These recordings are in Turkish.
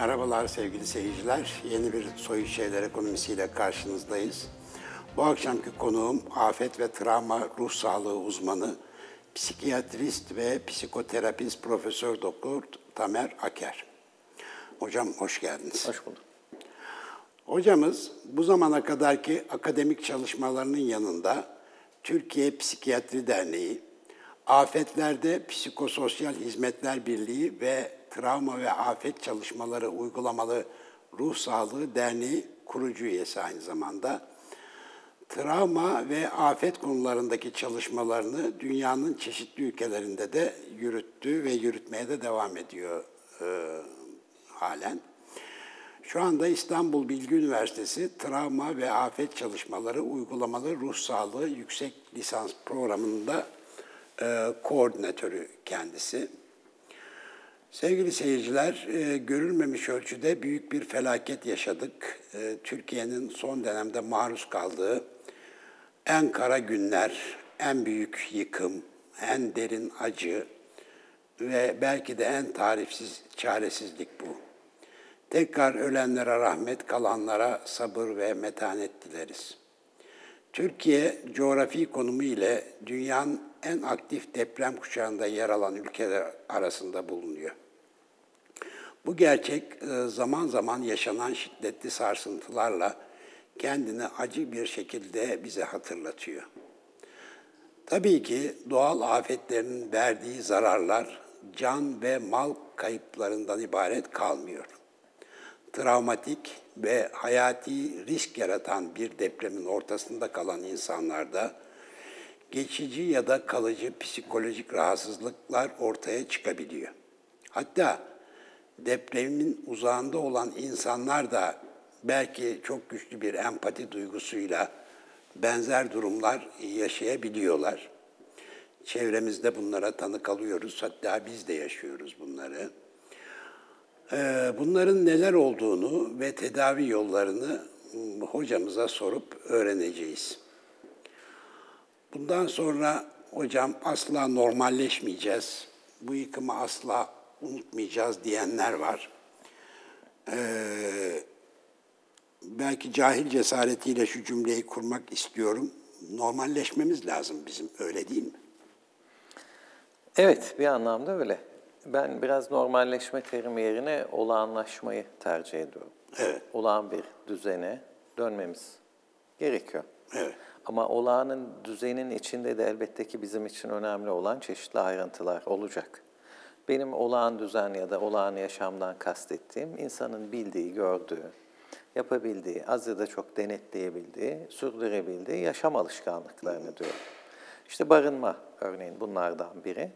Merhabalar sevgili seyirciler. Yeni bir Soy Şeyler Ekonomisiyle karşınızdayız. Bu akşamki konuğum afet ve travma ruh sağlığı uzmanı, psikiyatrist ve psikoterapist Profesör Doktor Tamer Aker. Hocam hoş geldiniz. Hoş bulduk. Hocamız bu zamana kadarki akademik çalışmalarının yanında Türkiye Psikiyatri Derneği, Afetlerde Psikososyal Hizmetler Birliği ve Travma ve Afet Çalışmaları Uygulamalı Ruh Sağlığı Derneği kurucu üyesi aynı zamanda. Travma ve afet konularındaki çalışmalarını dünyanın çeşitli ülkelerinde de yürüttü ve yürütmeye de devam ediyor e, halen. Şu anda İstanbul Bilgi Üniversitesi Travma ve Afet Çalışmaları Uygulamalı Ruh Sağlığı Yüksek Lisans Programı'nda e, koordinatörü kendisi. Sevgili seyirciler, e, görülmemiş ölçüde büyük bir felaket yaşadık. E, Türkiye'nin son dönemde maruz kaldığı en kara günler, en büyük yıkım, en derin acı ve belki de en tarifsiz çaresizlik bu. Tekrar ölenlere rahmet, kalanlara sabır ve metanet dileriz. Türkiye coğrafi konumu ile dünyanın en aktif deprem kuşağında yer alan ülkeler arasında bulunuyor. Bu gerçek e, zaman zaman yaşanan şiddetli sarsıntılarla kendini acı bir şekilde bize hatırlatıyor. Tabii ki doğal afetlerin verdiği zararlar can ve mal kayıplarından ibaret kalmıyor. Travmatik ve hayati risk yaratan bir depremin ortasında kalan insanlarda geçici ya da kalıcı psikolojik rahatsızlıklar ortaya çıkabiliyor. Hatta depremin uzağında olan insanlar da belki çok güçlü bir empati duygusuyla benzer durumlar yaşayabiliyorlar. Çevremizde bunlara tanık alıyoruz, hatta biz de yaşıyoruz bunları. Ee, bunların neler olduğunu ve tedavi yollarını hocamıza sorup öğreneceğiz. Bundan sonra hocam asla normalleşmeyeceğiz, bu yıkımı asla unutmayacağız diyenler var. Ee, belki cahil cesaretiyle şu cümleyi kurmak istiyorum. Normalleşmemiz lazım bizim, öyle değil mi? Evet, bir anlamda öyle. Ben biraz normalleşme terimi yerine olağanlaşmayı tercih ediyorum. Evet. Olağan bir düzene dönmemiz gerekiyor. Evet. Ama olağanın düzenin içinde de elbette ki bizim için önemli olan çeşitli ayrıntılar olacak. Benim olağan düzen ya da olağan yaşamdan kastettiğim insanın bildiği, gördüğü, yapabildiği, az ya da çok denetleyebildiği, sürdürebildiği yaşam alışkanlıklarını diyorum. İşte barınma örneğin bunlardan biri.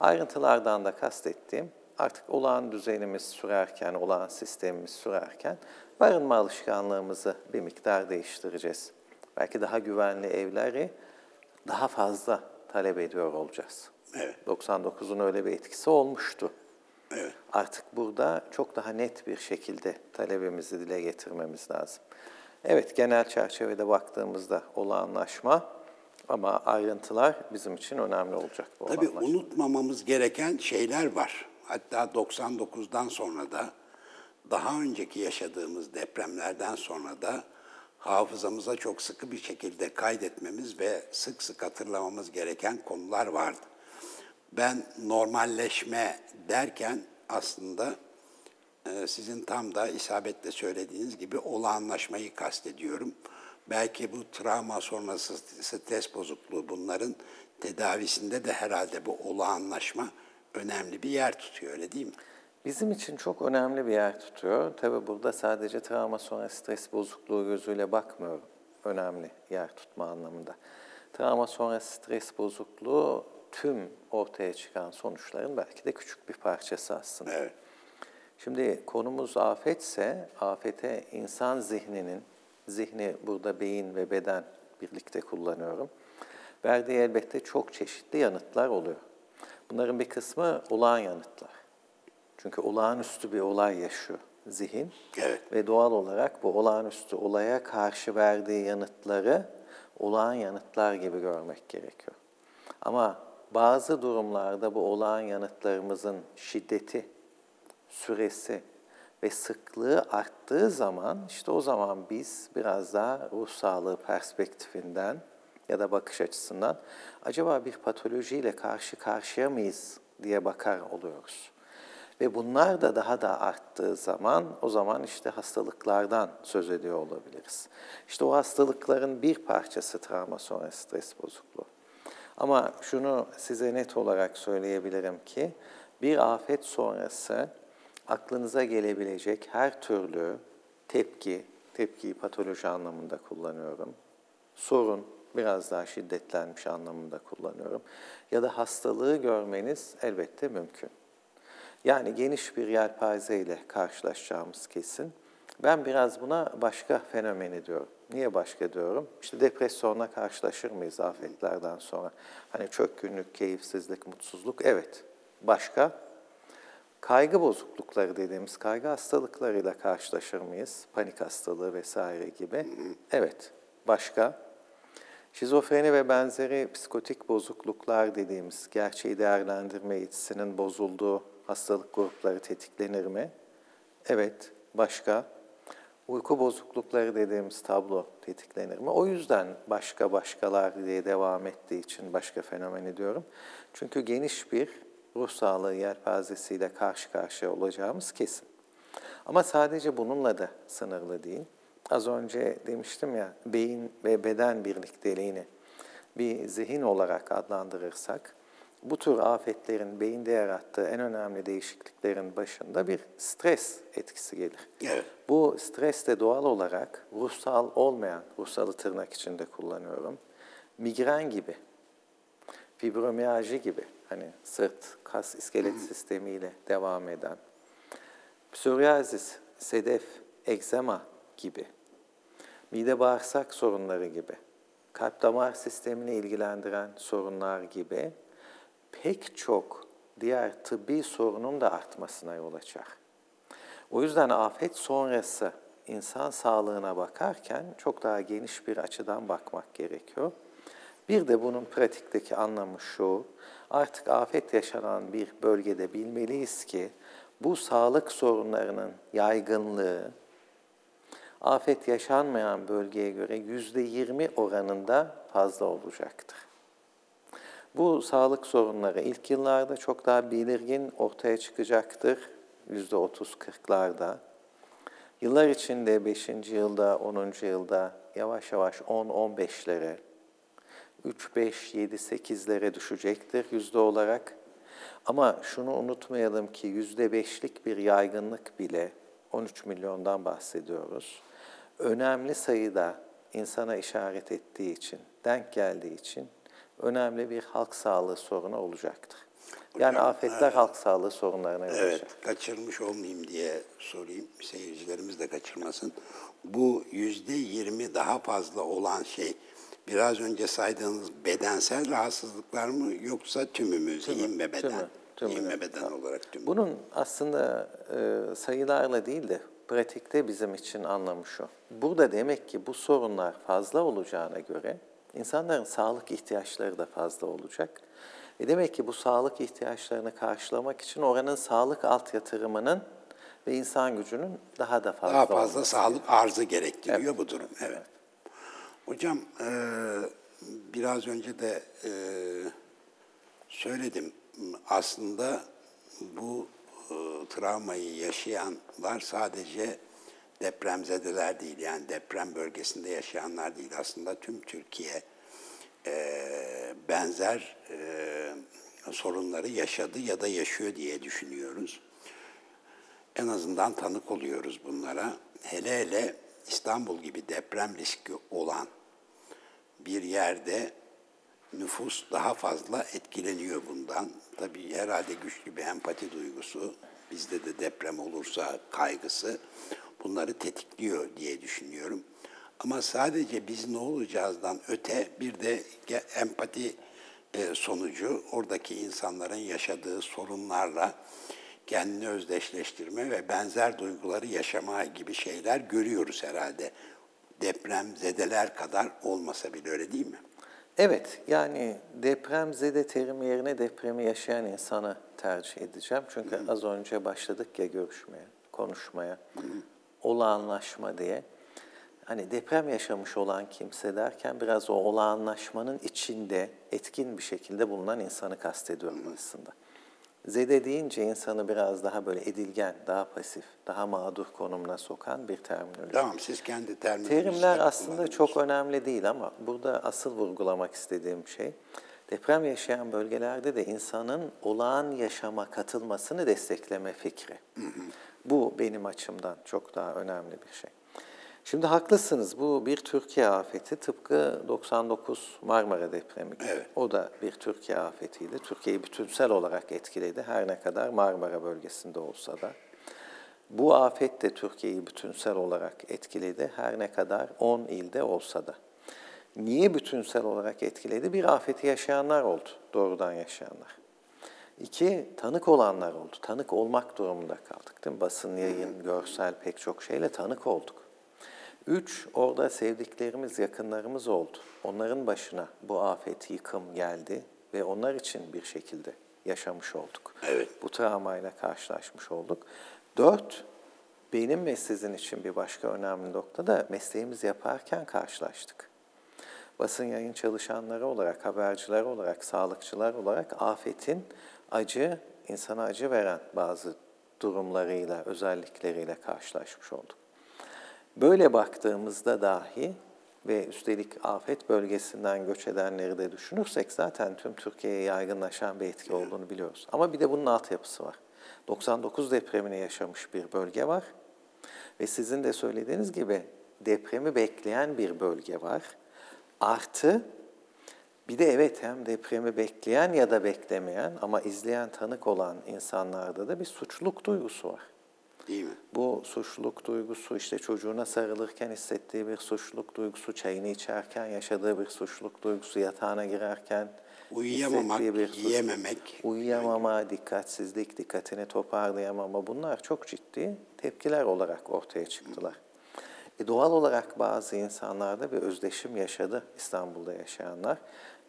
Ayrıntılardan da kastettiğim artık olağan düzenimiz sürerken, olağan sistemimiz sürerken barınma alışkanlığımızı bir miktar değiştireceğiz. Belki daha güvenli evleri daha fazla talep ediyor olacağız. Evet. 99'un öyle bir etkisi olmuştu. Evet. Artık burada çok daha net bir şekilde talebimizi dile getirmemiz lazım. Evet, genel çerçevede baktığımızda olağanlaşma ama ayrıntılar bizim için önemli olacak bu Tabii unutmamamız gereken şeyler var. Hatta 99'dan sonra da daha önceki yaşadığımız depremlerden sonra da hafızamıza çok sıkı bir şekilde kaydetmemiz ve sık sık hatırlamamız gereken konular vardı. Ben normalleşme derken aslında e, sizin tam da isabetle söylediğiniz gibi olağanlaşmayı kastediyorum. Belki bu travma sonrası stres bozukluğu bunların tedavisinde de herhalde bu olağanlaşma önemli bir yer tutuyor öyle değil mi? Bizim için çok önemli bir yer tutuyor. Tabii burada sadece travma sonra stres bozukluğu gözüyle bakmıyorum. Önemli yer tutma anlamında. Travma sonra stres bozukluğu tüm ortaya çıkan sonuçların belki de küçük bir parçası aslında. Evet. Şimdi konumuz afetse, afete insan zihninin, zihni burada beyin ve beden birlikte kullanıyorum. Verdiği elbette çok çeşitli yanıtlar oluyor. Bunların bir kısmı olağan yanıtlar. Çünkü olağanüstü bir olay yaşıyor zihin. Evet. Ve doğal olarak bu olağanüstü olaya karşı verdiği yanıtları olağan yanıtlar gibi görmek gerekiyor. Ama bazı durumlarda bu olağan yanıtlarımızın şiddeti, süresi ve sıklığı arttığı zaman işte o zaman biz biraz daha ruh sağlığı perspektifinden ya da bakış açısından acaba bir patolojiyle karşı karşıya mıyız diye bakar oluyoruz. Ve bunlar da daha da arttığı zaman o zaman işte hastalıklardan söz ediyor olabiliriz. İşte o hastalıkların bir parçası travma sonrası stres bozukluğu. Ama şunu size net olarak söyleyebilirim ki bir afet sonrası aklınıza gelebilecek her türlü tepki, tepkiyi patoloji anlamında kullanıyorum. Sorun biraz daha şiddetlenmiş anlamında kullanıyorum. Ya da hastalığı görmeniz elbette mümkün. Yani geniş bir yelpaze ile karşılaşacağımız kesin. Ben biraz buna başka fenomeni diyorum. Niye başka diyorum? İşte depresyonla karşılaşır mıyız afetlerden sonra? Hani çökkünlük, keyifsizlik, mutsuzluk. Evet. Başka? Kaygı bozuklukları dediğimiz kaygı hastalıklarıyla karşılaşır mıyız? Panik hastalığı vesaire gibi. Evet. Başka? Şizofreni ve benzeri psikotik bozukluklar dediğimiz gerçeği değerlendirme yetisinin bozulduğu hastalık grupları tetiklenir mi? Evet. Başka? Uyku bozuklukları dediğimiz tablo tetiklenir mi? O yüzden başka başkalar diye devam ettiği için başka fenomen diyorum. Çünkü geniş bir ruh sağlığı yelpazesiyle karşı karşıya olacağımız kesin. Ama sadece bununla da sınırlı değil. Az önce demiştim ya, beyin ve beden birlikteliğini bir zihin olarak adlandırırsak, bu tür afetlerin beyinde yarattığı en önemli değişikliklerin başında bir stres etkisi gelir. Evet. Bu stres de doğal olarak ruhsal olmayan, ruhsalı tırnak içinde kullanıyorum, migren gibi, fibromiyalji gibi, hani sırt, kas, iskelet sistemiyle devam eden, psoriasis, sedef, egzema gibi, mide bağırsak sorunları gibi, kalp damar sistemini ilgilendiren sorunlar gibi pek çok diğer tıbbi sorunun da artmasına yol açar. O yüzden afet sonrası insan sağlığına bakarken çok daha geniş bir açıdan bakmak gerekiyor. Bir de bunun pratikteki anlamı şu, artık afet yaşanan bir bölgede bilmeliyiz ki bu sağlık sorunlarının yaygınlığı afet yaşanmayan bölgeye göre yüzde yirmi oranında fazla olacaktır. Bu sağlık sorunları ilk yıllarda çok daha belirgin ortaya çıkacaktır. Yüzde otuz kırklarda. Yıllar içinde 5. yılda, 10. yılda yavaş yavaş 10-15'lere, 3, 5, 7, 8'lere düşecektir yüzde olarak. Ama şunu unutmayalım ki yüzde beşlik bir yaygınlık bile, 13 milyondan bahsediyoruz, önemli sayıda insana işaret ettiği için, denk geldiği için önemli bir halk sağlığı sorunu olacaktır. Yani Hocam, afetler halk sağlığı sorunlarına. Evet, kaçırmış olmayayım diye sorayım, seyircilerimiz de kaçırmasın. Bu yüzde yirmi daha fazla olan şey, biraz önce saydığınız bedensel rahatsızlıklar mı yoksa tümü mü, zihin ve beden? tümü, tümü. Zihin ve beden olarak tümü. Bunun aslında e, sayılarla değil de pratikte bizim için anlamı şu. Burada demek ki bu sorunlar fazla olacağına göre insanların sağlık ihtiyaçları da fazla olacak. E demek ki bu sağlık ihtiyaçlarını karşılamak için oranın sağlık alt yatırımının ve insan gücünün daha da fazla Daha fazla olması. sağlık arzı gerektiriyor bu durum. Evet. Hocam e, biraz önce de e, söyledim. Aslında bu e, travmayı yaşayanlar sadece depremzedeler değil. Yani deprem bölgesinde yaşayanlar değil. Aslında tüm Türkiye e, benzer e, sorunları yaşadı ya da yaşıyor diye düşünüyoruz en azından tanık oluyoruz bunlara. Hele hele İstanbul gibi deprem riski olan bir yerde nüfus daha fazla etkileniyor bundan. Tabii herhalde güçlü bir empati duygusu, bizde de deprem olursa kaygısı bunları tetikliyor diye düşünüyorum. Ama sadece biz ne olacağızdan öte bir de empati e, sonucu oradaki insanların yaşadığı sorunlarla kendini özdeşleştirme ve benzer duyguları yaşama gibi şeyler görüyoruz herhalde. Deprem zedeler kadar olmasa bile öyle değil mi? Evet, yani depremzede terimi yerine depremi yaşayan insanı tercih edeceğim. Çünkü az önce başladık ya görüşmeye, konuşmaya. Olağanlaşma diye. Hani deprem yaşamış olan kimse derken biraz o olağanlaşmanın içinde etkin bir şekilde bulunan insanı kastediyorum aslında. Zede deyince insanı biraz daha böyle edilgen, daha pasif, daha mağdur konumuna sokan bir terminoloji. Tamam siz kendi terminlerinizi Terimler aslında çok önemli değil ama burada asıl vurgulamak istediğim şey deprem yaşayan bölgelerde de insanın olağan yaşama katılmasını destekleme fikri. Bu benim açımdan çok daha önemli bir şey. Şimdi haklısınız bu bir Türkiye afeti tıpkı 99 Marmara depremi gibi. Evet. O da bir Türkiye afetiydi. Türkiye'yi bütünsel olarak etkiledi her ne kadar Marmara bölgesinde olsa da. Bu afet de Türkiye'yi bütünsel olarak etkiledi her ne kadar 10 ilde olsa da. Niye bütünsel olarak etkiledi? Bir afeti yaşayanlar oldu, doğrudan yaşayanlar. İki, tanık olanlar oldu. Tanık olmak durumunda kaldık değil mi? Basın, yayın, görsel pek çok şeyle tanık olduk. Üç, orada sevdiklerimiz, yakınlarımız oldu. Onların başına bu afet, yıkım geldi ve onlar için bir şekilde yaşamış olduk. Evet. Bu travmayla karşılaşmış olduk. Dört, benim ve sizin için bir başka önemli nokta da mesleğimizi yaparken karşılaştık. Basın yayın çalışanları olarak, haberciler olarak, sağlıkçılar olarak afetin acı, insana acı veren bazı durumlarıyla, özellikleriyle karşılaşmış olduk. Böyle baktığımızda dahi ve üstelik afet bölgesinden göç edenleri de düşünürsek zaten tüm Türkiye'ye yaygınlaşan bir etki olduğunu biliyoruz. Ama bir de bunun altyapısı var. 99 depremini yaşamış bir bölge var ve sizin de söylediğiniz gibi depremi bekleyen bir bölge var. Artı bir de evet hem depremi bekleyen ya da beklemeyen ama izleyen tanık olan insanlarda da bir suçluluk duygusu var. Değil mi? Bu suçluluk duygusu işte çocuğuna sarılırken hissettiği bir suçluluk duygusu, çayını içerken yaşadığı bir suçluluk duygusu, yatağına girerken Uyuyamamak, bir suçluluk. yiyememek. Uyuyamama, dikkatsizlik, dikkatini toparlayamama bunlar çok ciddi tepkiler olarak ortaya çıktılar. E doğal olarak bazı insanlarda bir özdeşim yaşadı İstanbul'da yaşayanlar.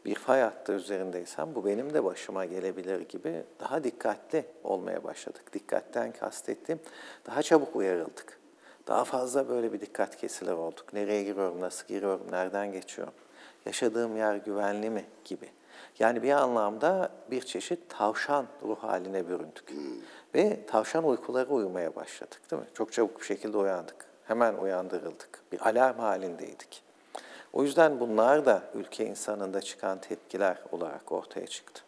Bir fay hattı üzerindeysem bu benim de başıma gelebilir gibi daha dikkatli olmaya başladık. Dikkatten kastettiğim daha çabuk uyarıldık. Daha fazla böyle bir dikkat kesilir olduk. Nereye giriyorum, nasıl giriyorum, nereden geçiyorum, yaşadığım yer güvenli mi gibi. Yani bir anlamda bir çeşit tavşan ruh haline büründük. Ve tavşan uykuları uyumaya başladık değil mi? Çok çabuk bir şekilde uyandık. Hemen uyandırıldık. Bir alarm halindeydik. O yüzden bunlar da ülke insanında çıkan tepkiler olarak ortaya çıktı.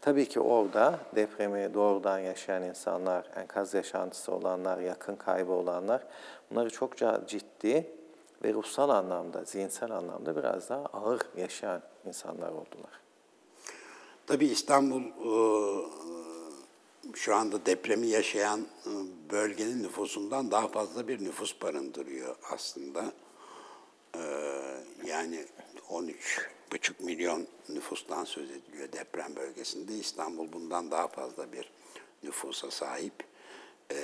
Tabii ki orada depremi doğrudan yaşayan insanlar, enkaz yaşantısı olanlar, yakın kaybı olanlar bunları çokça ciddi ve ruhsal anlamda, zihinsel anlamda biraz daha ağır yaşayan insanlar oldular. Tabii İstanbul e, şu anda depremi yaşayan e, bölgenin nüfusundan daha fazla bir nüfus barındırıyor aslında. E, Yani 13,5 milyon nüfustan söz ediliyor deprem bölgesinde. İstanbul bundan daha fazla bir nüfusa sahip. E,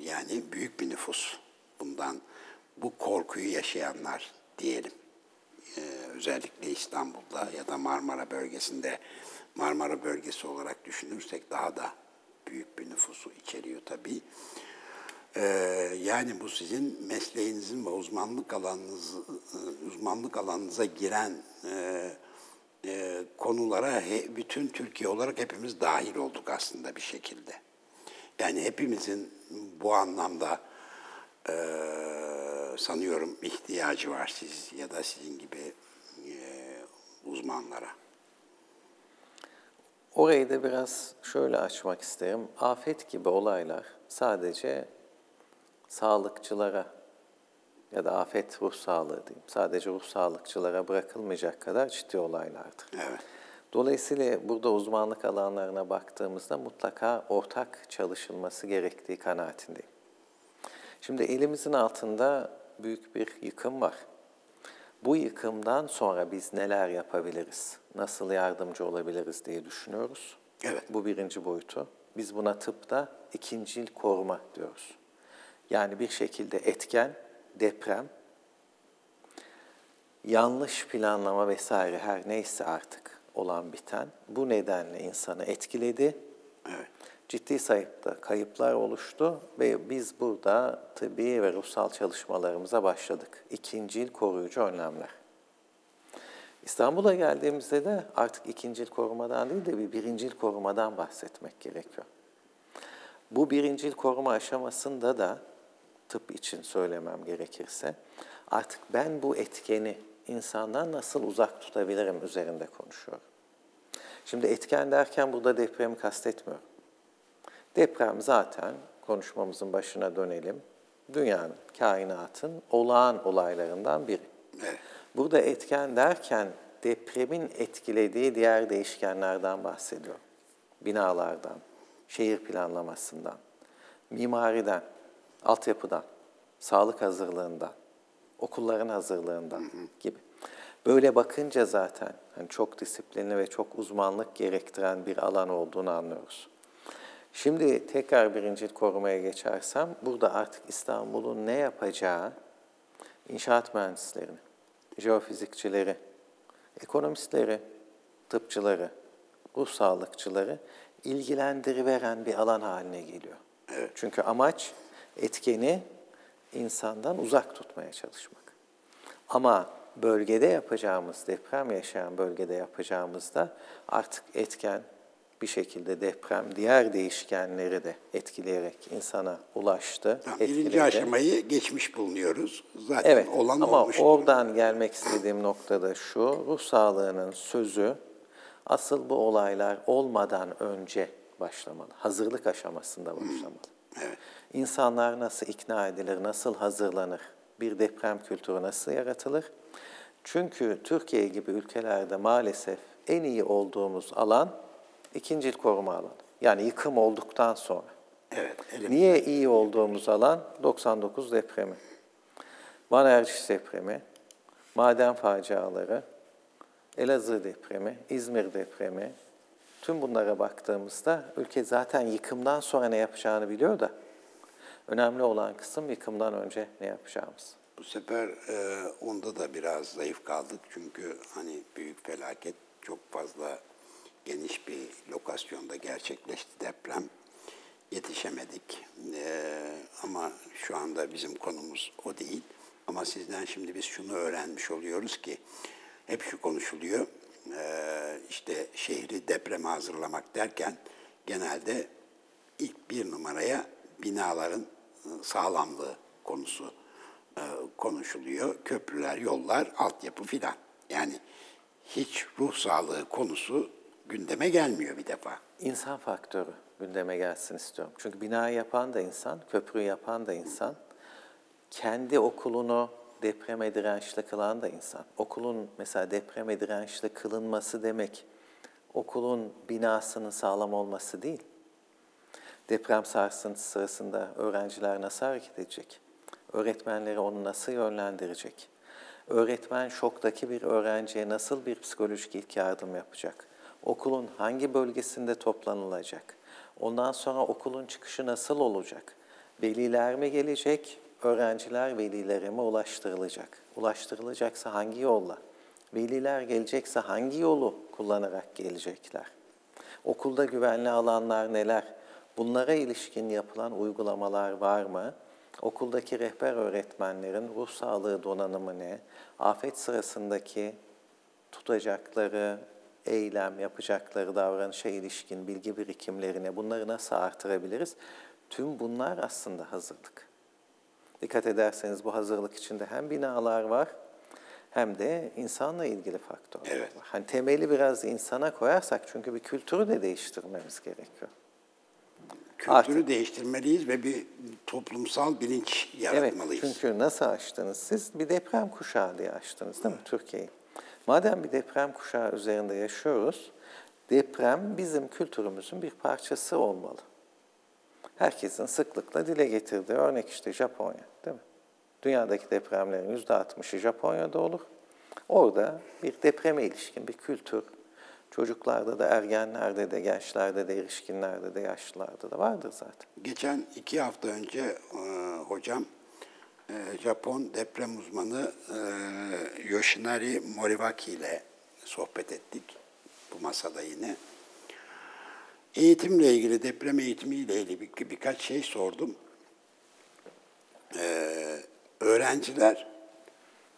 Yani büyük bir nüfus. Bundan bu korkuyu yaşayanlar diyelim. Ee, özellikle İstanbul'da ya da Marmara bölgesinde Marmara bölgesi olarak düşünürsek daha da büyük bir nüfusu içeriyor tabii. Ee, yani bu sizin mesleğinizin ve uzmanlık alanınız uzmanlık alanınıza giren e, e, konulara he- bütün Türkiye olarak hepimiz dahil olduk aslında bir şekilde. Yani hepimizin bu anlamda e, sanıyorum ihtiyacı var siz ya da sizin gibi e, uzmanlara. Orayı da biraz şöyle açmak isterim. Afet gibi olaylar sadece sağlıkçılara ya da afet ruh sağlığı diyeyim, sadece ruh sağlıkçılara bırakılmayacak kadar ciddi olaylardır. Evet. Dolayısıyla burada uzmanlık alanlarına baktığımızda mutlaka ortak çalışılması gerektiği kanaatindeyim. Şimdi elimizin altında büyük bir yıkım var. Bu yıkımdan sonra biz neler yapabiliriz, nasıl yardımcı olabiliriz diye düşünüyoruz. Evet. Bu birinci boyutu. Biz buna tıpta ikincil koruma diyoruz. Yani bir şekilde etken, deprem, yanlış planlama vesaire her neyse artık olan biten bu nedenle insanı etkiledi. Evet. ciddi sayıda kayıplar oluştu ve biz burada tıbbi ve ruhsal çalışmalarımıza başladık. İkincil koruyucu önlemler. İstanbul'a geldiğimizde de artık ikincil korumadan değil de bir birincil korumadan bahsetmek gerekiyor. Bu birincil koruma aşamasında da tıp için söylemem gerekirse artık ben bu etkeni insandan nasıl uzak tutabilirim üzerinde konuşuyorum. Şimdi etken derken burada depremi kastetmiyorum. Deprem zaten konuşmamızın başına dönelim. Dünyanın, kainatın olağan olaylarından biri. Evet. Burada etken derken depremin etkilediği diğer değişkenlerden bahsediyorum. Binalardan, şehir planlamasından, mimariden, altyapıdan, sağlık hazırlığından, okulların hazırlığından gibi. Böyle bakınca zaten hani çok disiplinli ve çok uzmanlık gerektiren bir alan olduğunu anlıyoruz. Şimdi tekrar birincil korumaya geçersem, burada artık İstanbul'un ne yapacağı, inşaat mühendislerini, jeofizikçileri, ekonomistleri, tıpçıları, ruh sağlıkçıları ilgilendiriveren bir alan haline geliyor. Evet. Çünkü amaç etkeni insandan uzak tutmaya çalışmak. Ama bölgede yapacağımız, deprem yaşayan bölgede yapacağımızda artık etken bir şekilde deprem diğer değişkenleri de etkileyerek insana ulaştı. Tamam, etkiledi. birinci aşamayı geçmiş bulunuyoruz. Zaten Evet olan ama olmuş. oradan gelmek istediğim nokta da şu, ruh sağlığının sözü asıl bu olaylar olmadan önce başlamalı. Hazırlık aşamasında başlamalı. Evet. İnsanlar nasıl ikna edilir, nasıl hazırlanır, bir deprem kültürü nasıl yaratılır? Çünkü Türkiye gibi ülkelerde maalesef en iyi olduğumuz alan ikincil koruma alanı. Yani yıkım olduktan sonra. Evet. elim- Niye iyi olduğumuz alan 99 depremi, Van Erciş depremi, maden faciaları, Elazığ depremi, İzmir depremi, tüm bunlara baktığımızda ülke zaten yıkımdan sonra ne yapacağını biliyor da önemli olan kısım yıkımdan önce ne yapacağımız. Bu sefer e, onda da biraz zayıf kaldık çünkü hani büyük felaket çok fazla geniş bir lokasyonda gerçekleşti deprem. Yetişemedik E, ama şu anda bizim konumuz o değil. Ama sizden şimdi biz şunu öğrenmiş oluyoruz ki hep şu konuşuluyor. E, işte şehri depreme hazırlamak derken genelde ilk bir numaraya binaların e, sağlamlığı konusu e, konuşuluyor. Köprüler, yollar, altyapı filan. Yani hiç ruh sağlığı konusu gündeme gelmiyor bir defa. İnsan faktörü gündeme gelsin istiyorum. Çünkü bina yapan da insan, köprü yapan da insan, kendi okulunu depreme dirençli kılan da insan. Okulun mesela depreme dirençli kılınması demek okulun binasının sağlam olması değil. Deprem sarsıntısı sırasında öğrenciler nasıl hareket edecek? Öğretmenleri onu nasıl yönlendirecek? Öğretmen şoktaki bir öğrenciye nasıl bir psikolojik ilk yardım yapacak? Okulun hangi bölgesinde toplanılacak? Ondan sonra okulun çıkışı nasıl olacak? Veliler mi gelecek? Öğrenciler velilere mi ulaştırılacak? Ulaştırılacaksa hangi yolla? Veliler gelecekse hangi yolu kullanarak gelecekler? Okulda güvenli alanlar neler? Bunlara ilişkin yapılan uygulamalar var mı? Okuldaki rehber öğretmenlerin ruh sağlığı donanımı ne? Afet sırasındaki tutacakları, eylem, yapacakları davranışa ilişkin bilgi birikimlerine bunları nasıl artırabiliriz? Tüm bunlar aslında hazırlık. Dikkat ederseniz bu hazırlık içinde hem binalar var hem de insanla ilgili faktörler Evet. var. Hani temeli biraz insana koyarsak çünkü bir kültürü de değiştirmemiz gerekiyor. Kültürü Artık- değiştirmeliyiz ve bir toplumsal bilinç Evet, yaratmalıyız. çünkü nasıl açtınız siz? Bir deprem kuşağı diye açtınız değil mi Türkiye'yi? Madem bir deprem kuşağı üzerinde yaşıyoruz, deprem bizim kültürümüzün bir parçası olmalı. Herkesin sıklıkla dile getirdiği örnek işte Japonya değil mi? Dünyadaki depremlerin yüzde altmışı Japonya'da olur. Orada bir depreme ilişkin bir kültür, çocuklarda da, ergenlerde de, gençlerde de, erişkinlerde de, yaşlılarda da vardır zaten. Geçen iki hafta önce e, hocam e, Japon deprem uzmanı e, Yoshinari Moriwaki ile sohbet ettik bu masada yine. Eğitimle ilgili, deprem eğitimiyle ilgili bir, birkaç şey sordum. Ee, öğrenciler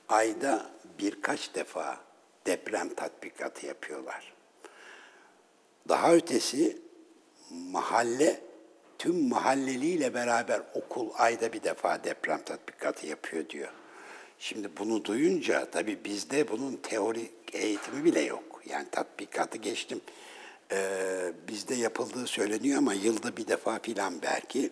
ayda birkaç defa deprem tatbikatı yapıyorlar. Daha ötesi mahalle, tüm mahalleliyle beraber okul ayda bir defa deprem tatbikatı yapıyor diyor. Şimdi bunu duyunca tabii bizde bunun teorik eğitimi bile yok. Yani tatbikatı geçtim. Ee, bizde yapıldığı söyleniyor ama yılda bir defa filan belki.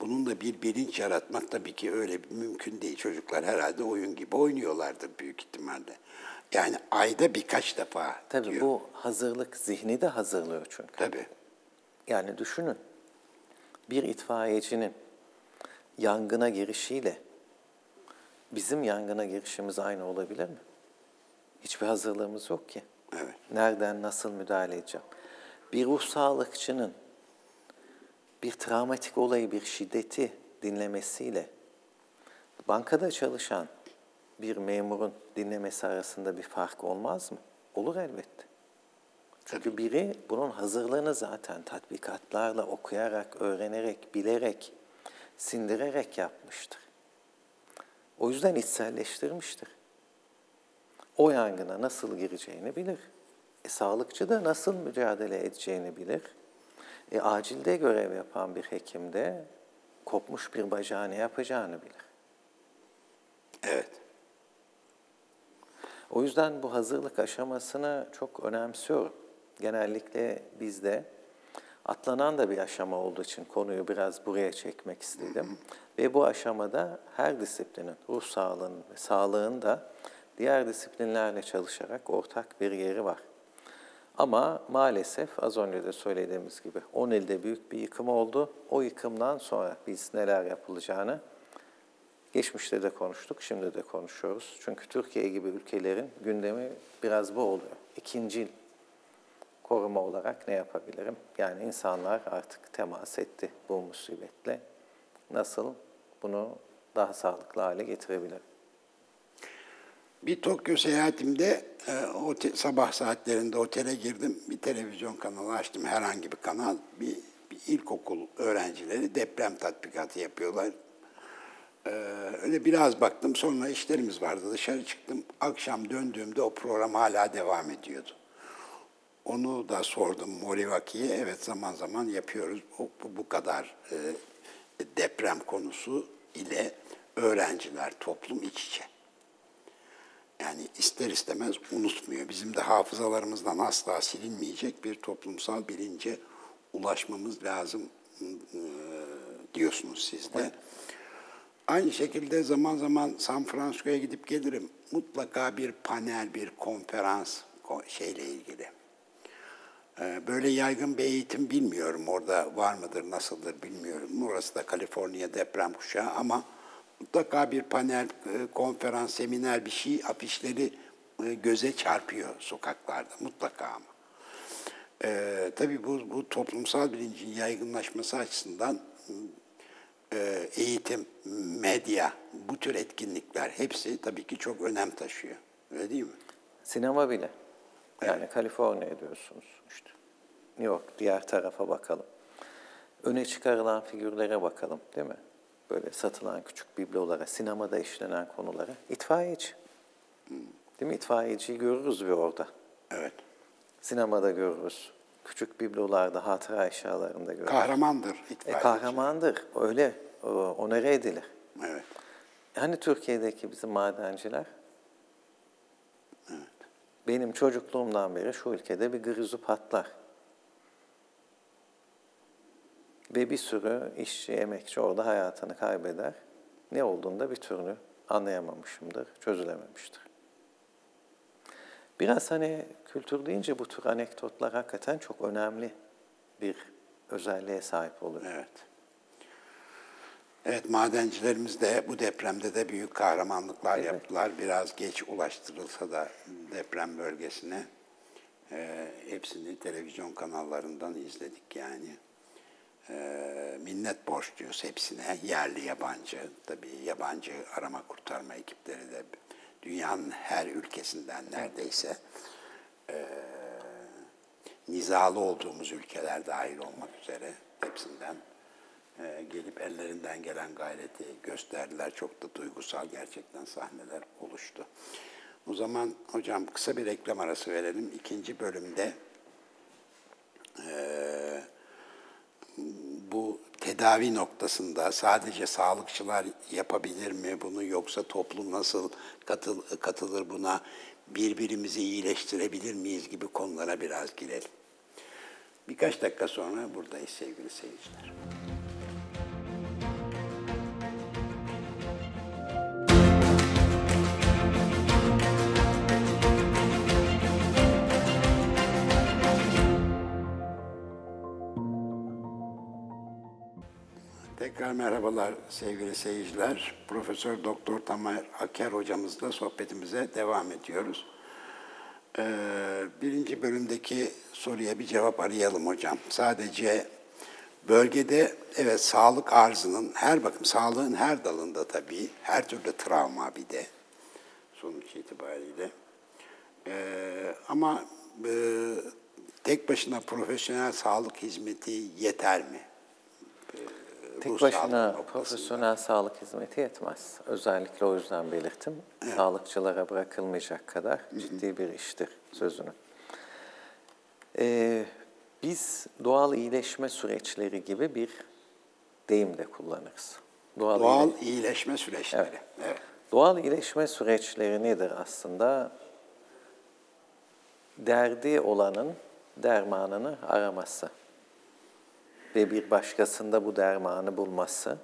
Bunun da bir bilinç yaratmak tabii ki öyle mümkün değil. Çocuklar herhalde oyun gibi oynuyorlardır büyük ihtimalle. Yani ayda birkaç defa Tabii diyor. bu hazırlık zihni de hazırlıyor çünkü. Tabii. Yani düşünün. Bir itfaiyecinin yangına girişiyle bizim yangına girişimiz aynı olabilir mi? Hiçbir hazırlığımız yok ki. Evet. Nereden nasıl müdahale edeceğim? Bir ruh sağlıkçının bir travmatik olayı, bir şiddeti dinlemesiyle bankada çalışan bir memurun dinlemesi arasında bir fark olmaz mı? Olur elbette. Çünkü biri bunun hazırlığını zaten tatbikatlarla okuyarak, öğrenerek, bilerek, sindirerek yapmıştır. O yüzden içselleştirmiştir. O yangına nasıl gireceğini bilir. E, sağlıkçı da nasıl mücadele edeceğini bilir. E, acilde görev yapan bir hekim de kopmuş bir bacağı ne yapacağını bilir. Evet. O yüzden bu hazırlık aşamasını çok önemsiyorum. Genellikle bizde atlanan da bir aşama olduğu için konuyu biraz buraya çekmek istedim. Ve bu aşamada her disiplinin, ruh sağlığının ve sağlığın da diğer disiplinlerle çalışarak ortak bir yeri var. Ama maalesef az önce de söylediğimiz gibi 10 ilde büyük bir yıkım oldu. O yıkımdan sonra biz neler yapılacağını geçmişte de konuştuk, şimdi de konuşuyoruz. Çünkü Türkiye gibi ülkelerin gündemi biraz bu oluyor. İkincil koruma olarak ne yapabilirim? Yani insanlar artık temas etti bu musibetle. Nasıl bunu daha sağlıklı hale getirebilirim? Bir Tokyo seyahatimde e, o sabah saatlerinde otele girdim. Bir televizyon kanalı açtım. Herhangi bir kanal. Bir, bir ilkokul öğrencileri deprem tatbikatı yapıyorlar. Ee, öyle biraz baktım. Sonra işlerimiz vardı. Dışarı çıktım. Akşam döndüğümde o program hala devam ediyordu. Onu da sordum Morivaki'ye. Evet zaman zaman yapıyoruz. O, bu, bu kadar e, deprem konusu ile öğrenciler, toplum iç içe. Yani ister istemez unutmuyor. Bizim de hafızalarımızdan asla silinmeyecek bir toplumsal bilince ulaşmamız lazım e, diyorsunuz siz de. Aynı şekilde zaman zaman San Francisco'ya gidip gelirim. Mutlaka bir panel, bir konferans şeyle ilgili. Böyle yaygın bir eğitim bilmiyorum. Orada var mıdır, nasıldır bilmiyorum. Orası da Kaliforniya deprem kuşağı ama mutlaka bir panel, konferans, seminer bir şey afişleri göze çarpıyor sokaklarda mutlaka ama. Ee, tabii bu, bu toplumsal bilincin yaygınlaşması açısından e, eğitim, medya, bu tür etkinlikler hepsi tabii ki çok önem taşıyor. Öyle değil mi? Sinema bile. Yani Kaliforniya diyorsunuz işte. New York, diğer tarafa bakalım. Öne çıkarılan figürlere bakalım değil mi? Böyle satılan küçük biblolara, sinemada işlenen konulara. İtfaiyeci. Değil mi? İtfaiyeciyi görürüz bir orada. Evet. Sinemada görürüz. Küçük biblolarda, hatıra eşyalarında görürüz. Kahramandır E, itfaiyeci. kahramandır. Öyle. Onere edilir. Evet. Hani Türkiye'deki bizim madenciler? Evet. Benim çocukluğumdan beri şu ülkede bir grizu patlar. Ve bir sürü işçi, emekçi orada hayatını kaybeder. Ne olduğunu da bir türlü anlayamamışımdır, çözülememiştir. Biraz hani kültür deyince bu tür anekdotlar hakikaten çok önemli bir özelliğe sahip oluyor. Evet. Evet, madencilerimiz de bu depremde de büyük kahramanlıklar Evet. yaptılar. Biraz geç ulaştırılsa da deprem bölgesine e, hepsini televizyon kanallarından izledik yani. E, minnet borçluyuz hepsine, yerli yabancı. Tabii yabancı arama kurtarma ekipleri de dünyanın her ülkesinden neredeyse. E, nizalı olduğumuz ülkeler dahil olmak üzere hepsinden e, gelip ellerinden gelen gayreti gösterdiler. Çok da duygusal gerçekten sahneler oluştu. O zaman hocam kısa bir reklam arası verelim. İkinci bölümde e, bu tedavi noktasında sadece sağlıkçılar yapabilir mi bunu yoksa toplum nasıl katıl, katılır buna birbirimizi iyileştirebilir miyiz gibi konulara biraz girelim. Birkaç dakika sonra buradayız sevgili seyirciler. Tekrar merhabalar sevgili seyirciler. Profesör Doktor Tamer Aker hocamızla sohbetimize devam ediyoruz. Ee, birinci bölümdeki soruya bir cevap arayalım hocam. Sadece bölgede evet sağlık arzının her bakım sağlığın her dalında tabii her türlü travma bir de sonuç itibariyle. Ee, ama e, tek başına profesyonel sağlık hizmeti yeter mi? Tek ruh başına noktasında. profesyonel sağlık hizmeti yetmez. Özellikle o yüzden belirttim. Sağlıkçılara bırakılmayacak kadar ciddi bir iştir sözünü. Ee, biz doğal iyileşme süreçleri gibi bir deyim de kullanırız. Doğal, Doğal iyile- iyileşme süreçleri. Evet. evet. Doğal iyileşme süreçleri nedir aslında? Derdi olanın dermanını araması ve bir başkasında bu dermanı bulması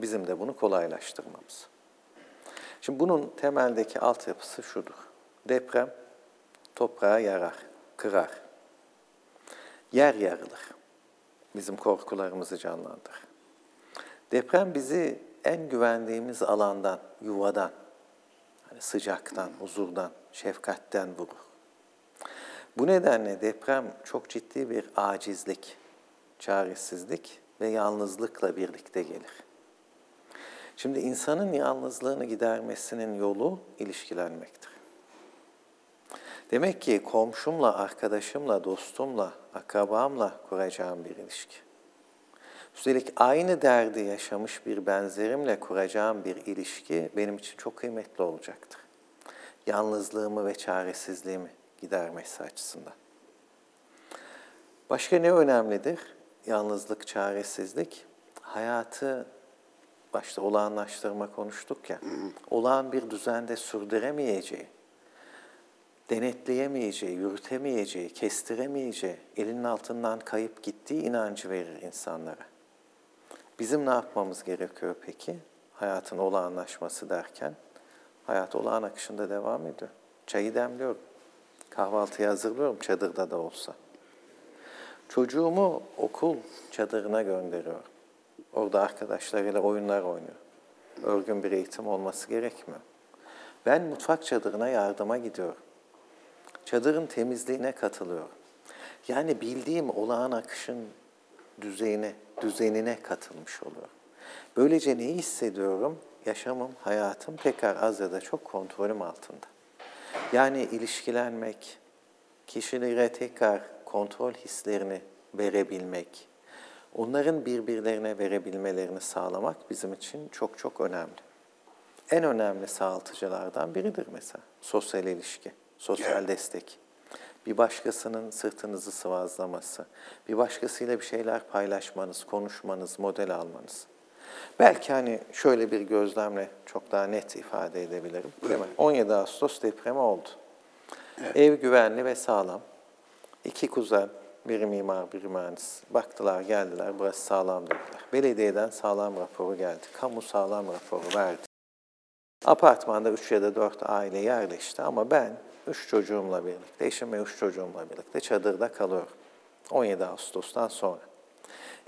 bizim de bunu kolaylaştırmamız. Şimdi bunun temeldeki altyapısı şudur. Deprem toprağı yarar, kırar. Yer yarılır. Bizim korkularımızı canlandırır. Deprem bizi en güvendiğimiz alandan, yuvadan, hani sıcaktan, huzurdan, şefkatten vurur. Bu nedenle deprem çok ciddi bir acizlik, çaresizlik ve yalnızlıkla birlikte gelir. Şimdi insanın yalnızlığını gidermesinin yolu ilişkilenmektir. Demek ki komşumla, arkadaşımla, dostumla, akrabamla kuracağım bir ilişki. Üstelik aynı derdi yaşamış bir benzerimle kuracağım bir ilişki benim için çok kıymetli olacaktır. Yalnızlığımı ve çaresizliğimi gidermesi açısından. Başka ne önemlidir? Yalnızlık, çaresizlik. Hayatı başta olağanlaştırma konuştuk ya. Olağan bir düzende sürdüremeyeceği, denetleyemeyeceği, yürütemeyeceği, kestiremeyeceği, elinin altından kayıp gittiği inancı verir insanlara. Bizim ne yapmamız gerekiyor peki? Hayatın olağanlaşması derken, hayat olağan akışında devam ediyor. Çayı demliyorum, kahvaltıyı hazırlıyorum çadırda da olsa. Çocuğumu okul çadırına gönderiyorum. Orada arkadaşlarıyla oyunlar oynuyor. Örgün bir eğitim olması gerekmiyor. Ben mutfak çadırına yardıma gidiyorum. Çadırın temizliğine katılıyorum. Yani bildiğim olağan akışın düzeyine, düzenine katılmış oluyorum. Böylece neyi hissediyorum? Yaşamım, hayatım tekrar az ya da çok kontrolüm altında. Yani ilişkilenmek, kişilere tekrar kontrol hislerini verebilmek, onların birbirlerine verebilmelerini sağlamak bizim için çok çok önemli. En önemli sağaltıcılardan biridir mesela sosyal ilişki, sosyal Evet. destek. Bir başkasının sırtınızı sıvazlaması, bir başkasıyla bir şeyler paylaşmanız, konuşmanız, model almanız. Belki hani şöyle bir gözlemle çok daha net ifade edebilirim. Değil mi? 17 Ağustos depremi oldu. Ev güvenli ve sağlam. İki kuzen, biri mimar, biri mühendis. Baktılar, geldiler, burası sağlam dediler. Belediyeden sağlam raporu geldi. Kamu sağlam raporu verdi. Apartmanda üç ya da dört aile yerleşti ama ben üç çocuğumla birlikte, eşim ve üç çocuğumla birlikte çadırda kalıyorum. 17 Ağustos'tan sonra.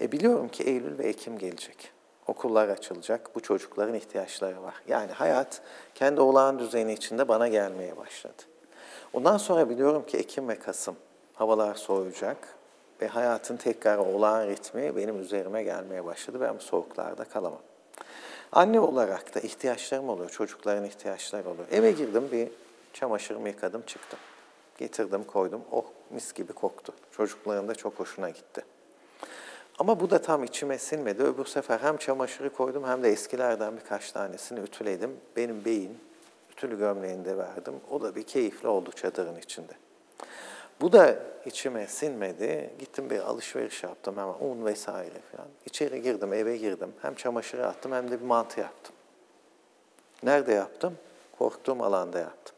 E biliyorum ki Eylül ve Ekim gelecek. Okullar açılacak, bu çocukların ihtiyaçları var. Yani hayat kendi olağan düzeni içinde bana gelmeye başladı. Ondan sonra biliyorum ki Ekim ve Kasım havalar soğuyacak ve hayatın tekrar olağan ritmi benim üzerime gelmeye başladı. Ben bu soğuklarda kalamam. Anne olarak da ihtiyaçlarım oluyor, çocukların ihtiyaçları oluyor. Eve girdim bir çamaşırımı yıkadım çıktım. Getirdim koydum. Oh mis gibi koktu. Çocukların da çok hoşuna gitti. Ama bu da tam içime sinmedi. Öbür sefer hem çamaşırı koydum hem de eskilerden birkaç tanesini ütüledim. Benim beyin ütülü gömleğini de verdim. O da bir keyifli oldu çadırın içinde. Bu da içime sinmedi. Gittim bir alışveriş yaptım hemen un vesaire falan. İçeri girdim, eve girdim. Hem çamaşırı attım hem de bir mantı yaptım. Nerede yaptım? Korktuğum alanda yaptım.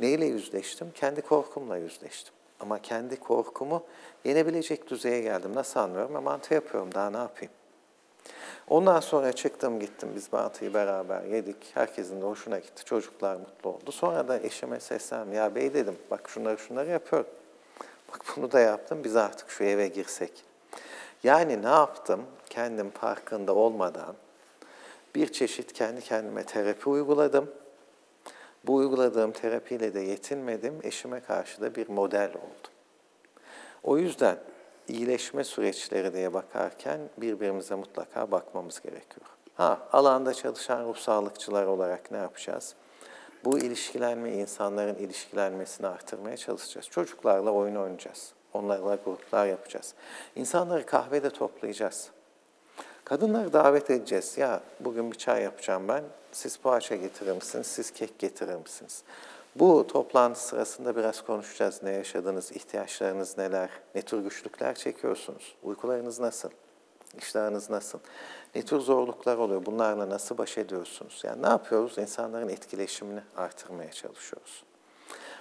Neyle yüzleştim? Kendi korkumla yüzleştim. Ama kendi korkumu yenebilecek düzeye geldim. Nasıl anlıyorum? Mantı yapıyorum, daha ne yapayım? Ondan sonra çıktım gittim, biz mantıyı beraber yedik. Herkesin de hoşuna gitti, çocuklar mutlu oldu. Sonra da eşime seslendim, ya bey dedim, bak şunları şunları yapıyorum. Bak bunu da yaptım, biz artık şu eve girsek. Yani ne yaptım? Kendim farkında olmadan bir çeşit kendi kendime terapi uyguladım. Bu uyguladığım terapiyle de yetinmedim. Eşime karşı da bir model oldum. O yüzden iyileşme süreçleri diye bakarken birbirimize mutlaka bakmamız gerekiyor. Ha, alanda çalışan ruh sağlıkçılar olarak ne yapacağız? Bu ilişkilenme, insanların ilişkilenmesini artırmaya çalışacağız. Çocuklarla oyun oynayacağız. Onlarla gruplar yapacağız. İnsanları kahvede toplayacağız. Kadınları davet edeceğiz. Ya bugün bir çay yapacağım ben. Siz poğaça getirir misiniz? Siz kek getirir misiniz? Bu toplantı sırasında biraz konuşacağız. Ne yaşadınız, ihtiyaçlarınız neler, ne tür güçlükler çekiyorsunuz, uykularınız nasıl, işleriniz nasıl, ne tür zorluklar oluyor, bunlarla nasıl baş ediyorsunuz? Yani ne yapıyoruz? İnsanların etkileşimini artırmaya çalışıyoruz.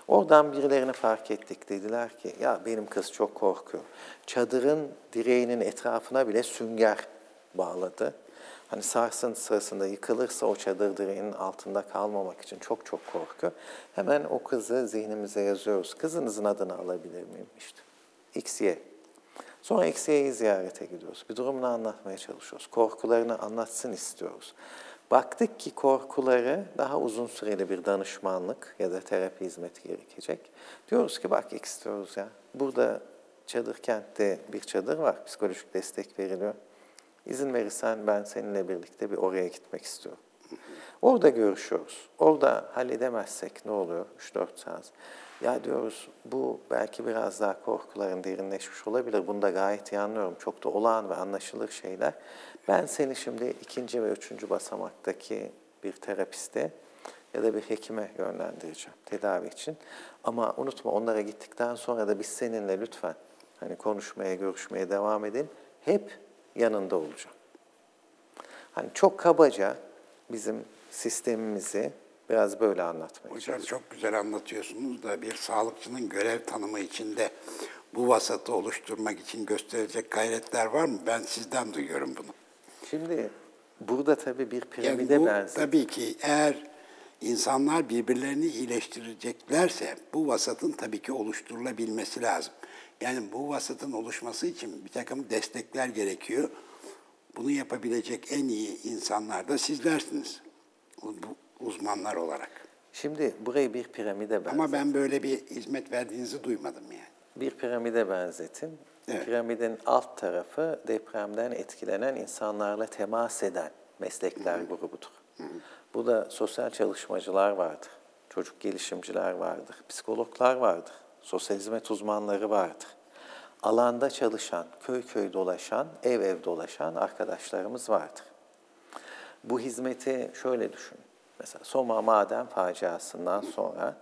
Oradan birilerini fark ettik. Dediler ki ya benim kız çok korkuyor. Çadırın direğinin etrafına bile sünger bağladı. Hani sarsıntı sırasında yıkılırsa o çadır direğinin altında kalmamak için çok çok korku. Hemen o kızı zihnimize yazıyoruz. Kızınızın adını alabilir miyim? İşte XY. Sonra XY'yi ziyarete gidiyoruz. Bir durumunu anlatmaya çalışıyoruz. Korkularını anlatsın istiyoruz. Baktık ki korkuları daha uzun süreli bir danışmanlık ya da terapi hizmeti gerekecek. Diyoruz ki bak X diyoruz ya. Burada çadır kentte bir çadır var. Psikolojik destek veriliyor. İzin verirsen ben seninle birlikte bir oraya gitmek istiyorum. Orada görüşüyoruz. Orada halledemezsek ne oluyor 3-4 saat? Ya diyoruz bu belki biraz daha korkuların derinleşmiş olabilir. Bunu da gayet iyi anlıyorum. Çok da olağan ve anlaşılır şeyler. Ben seni şimdi ikinci ve üçüncü basamaktaki bir terapiste ya da bir hekime yönlendireceğim tedavi için. Ama unutma onlara gittikten sonra da biz seninle lütfen hani konuşmaya, görüşmeye devam edelim. Hep yanında olacağım. Hani çok kabaca bizim sistemimizi biraz böyle anlatmaya Hocam çok güzel anlatıyorsunuz da bir sağlıkçının görev tanımı içinde bu vasatı oluşturmak için gösterecek gayretler var mı? Ben sizden duyuyorum bunu. Şimdi burada tabii bir piramide Yani bu benzer. tabii ki eğer insanlar birbirlerini iyileştireceklerse bu vasatın tabii ki oluşturulabilmesi lazım. Yani bu vasatın oluşması için bir takım destekler gerekiyor. Bunu yapabilecek en iyi insanlar da sizlersiniz. Bu uzmanlar olarak. Şimdi burayı bir piramide benzer. Ama ben böyle bir hizmet verdiğinizi duymadım yani. Bir piramide benzetin. Evet. Piramidin alt tarafı depremden etkilenen insanlarla temas eden meslekler grubudur. Bu da sosyal çalışmacılar vardır, çocuk gelişimciler vardır, psikologlar vardır, sosyal hizmet uzmanları vardır. Alanda çalışan, köy köy dolaşan, ev ev dolaşan arkadaşlarımız vardır. Bu hizmeti şöyle düşün. Mesela Soma maden faciasından sonra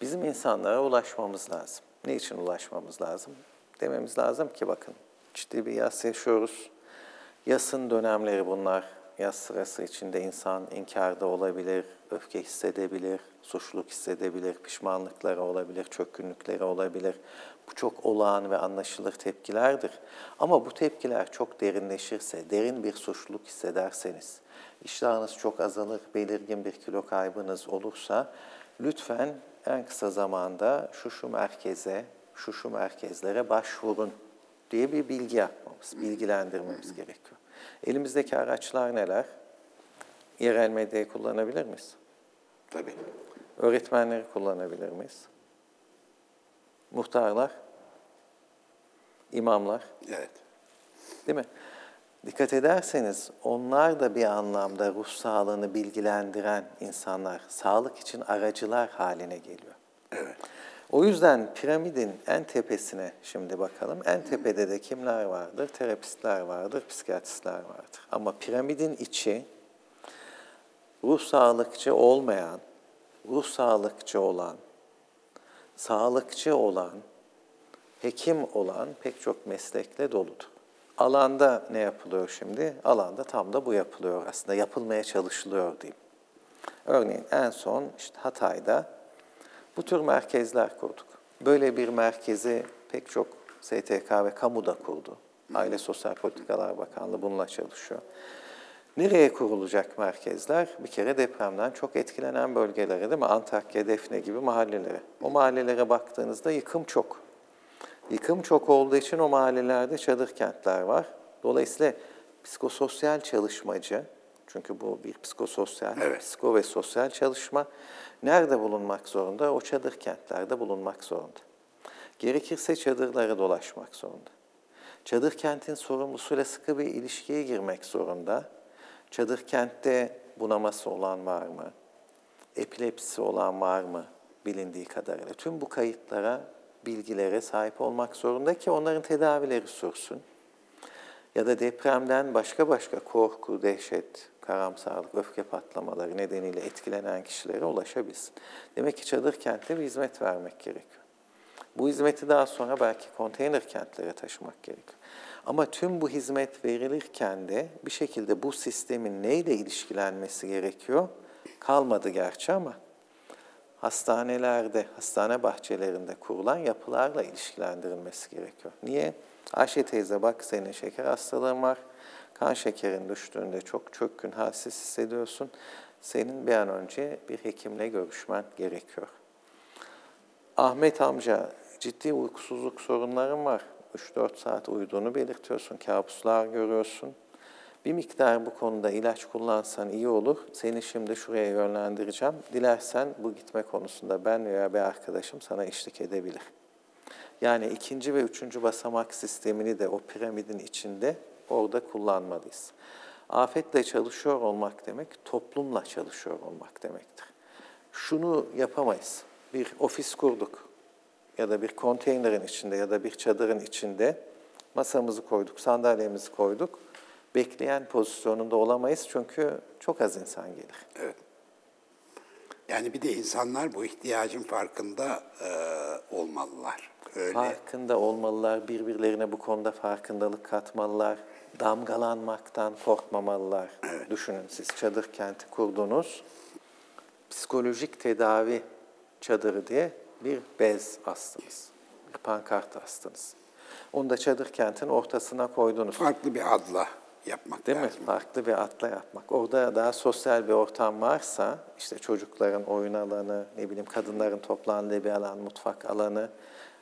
bizim insanlara ulaşmamız lazım. Ne için ulaşmamız lazım? Dememiz lazım ki bakın ciddi bir yas yaşıyoruz. Yasın dönemleri bunlar. Yaz sırası içinde insan inkarda olabilir, öfke hissedebilir, suçluluk hissedebilir, pişmanlıkları olabilir, çökkünlükleri olabilir. Bu çok olağan ve anlaşılır tepkilerdir. Ama bu tepkiler çok derinleşirse, derin bir suçluluk hissederseniz, iştahınız çok azalır, belirgin bir kilo kaybınız olursa lütfen en kısa zamanda şu şu merkeze, şu şu merkezlere başvurun diye bir bilgi yapmamız, bilgilendirmemiz gerekiyor. Elimizdeki araçlar neler? Yerel medyayı kullanabilir miyiz? Tabii. Öğretmenleri kullanabilir miyiz? Muhtarlar, imamlar, Evet. değil mi? Dikkat ederseniz onlar da bir anlamda ruh sağlığını bilgilendiren insanlar, sağlık için aracılar haline geliyor. Evet. O yüzden piramidin en tepesine şimdi bakalım. En tepede de kimler vardır? Terapistler vardır, psikiyatristler vardır. Ama piramidin içi ruh sağlıkçı olmayan, ruh sağlıkçı olan, sağlıkçı olan, hekim olan pek çok meslekle doludur. Alanda ne yapılıyor şimdi? Alanda tam da bu yapılıyor aslında. Yapılmaya çalışılıyor diyeyim. Örneğin en son işte Hatay'da bu tür merkezler kurduk. Böyle bir merkezi pek çok STK ve kamu da kurdu. Aile Sosyal Politikalar Bakanlığı bununla çalışıyor. Nereye kurulacak merkezler? Bir kere depremden çok etkilenen bölgelere değil mi? Antakya, Defne gibi mahallelere. O mahallelere baktığınızda yıkım çok. Yıkım çok olduğu için o mahallelerde çadır kentler var. Dolayısıyla psikososyal çalışmacı, çünkü bu bir psikososyal, Evet. psiko ve sosyal çalışma, nerede bulunmak zorunda? O çadır kentlerde bulunmak zorunda. Gerekirse çadırlara dolaşmak zorunda. Çadır kentin sorumlusuyla sıkı bir ilişkiye girmek zorunda. Çadır kentte bunaması olan var mı? Epilepsisi olan var mı? Bilindiği kadarıyla. Tüm bu kayıtlara, bilgilere sahip olmak zorunda ki onların tedavileri sürsün. Ya da depremden başka başka korku, dehşet, karamsarlık, öfke patlamaları nedeniyle etkilenen kişilere ulaşabilsin. Demek ki çadır kentte bir hizmet vermek gerekiyor. Bu hizmeti daha sonra belki konteyner kentlere taşımak gerekiyor. Ama tüm bu hizmet verilirken de bir şekilde bu sistemin neyle ilişkilenmesi gerekiyor? Kalmadı gerçi ama hastanelerde, hastane bahçelerinde kurulan yapılarla ilişkilendirilmesi gerekiyor. Niye? Ayşe teyze bak senin şeker hastalığın var. Kan şekerin düştüğünde çok çökkün, halsiz hissediyorsun. Senin bir an önce bir hekimle görüşmen gerekiyor. Ahmet amca ciddi uykusuzluk sorunların var. 3-4 saat uyuduğunu belirtiyorsun, kabuslar görüyorsun. Bir miktar bu konuda ilaç kullansan iyi olur. Seni şimdi şuraya yönlendireceğim. Dilersen bu gitme konusunda ben veya bir arkadaşım sana eşlik edebilir. Yani ikinci ve üçüncü basamak sistemini de o piramidin içinde orada kullanmalıyız. Afetle çalışıyor olmak demek, toplumla çalışıyor olmak demektir. Şunu yapamayız. Bir ofis kurduk ya da bir konteynerin içinde ya da bir çadırın içinde masamızı koyduk, sandalyemizi koyduk. Bekleyen pozisyonunda olamayız çünkü çok az insan gelir. Evet. Yani bir de insanlar bu ihtiyacın farkında e, olmalılar. Öyle. Farkında olmalılar, birbirlerine bu konuda farkındalık katmalılar, damgalanmaktan korkmamalılar. Düşünün siz çadır kenti kurdunuz, psikolojik tedavi çadırı diye bir bez astınız, bir pankart astınız. Onu da çadır kentin ortasına koydunuz. Farklı bir adla yapmak Değil mi? lazım. Farklı bir atla yapmak. Orada daha sosyal bir ortam varsa, işte çocukların oyun alanı, ne bileyim kadınların toplandığı bir alan, mutfak alanı,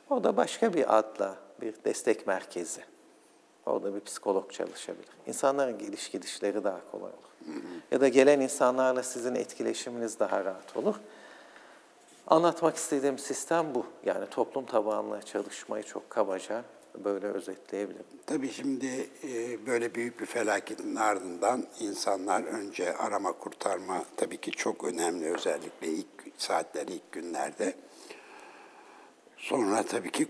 orada başka bir adla bir destek merkezi. Orada bir psikolog çalışabilir. İnsanların geliş gidişleri daha kolay olur. Ya da gelen insanlarla sizin etkileşiminiz daha rahat olur. Anlatmak istediğim sistem bu. Yani toplum tabanlı çalışmayı çok kabaca böyle özetleyebilirim. Tabii şimdi e, böyle büyük bir felaketin ardından insanlar önce arama kurtarma tabii ki çok önemli özellikle ilk saatler, ilk günlerde. Sonra tabii ki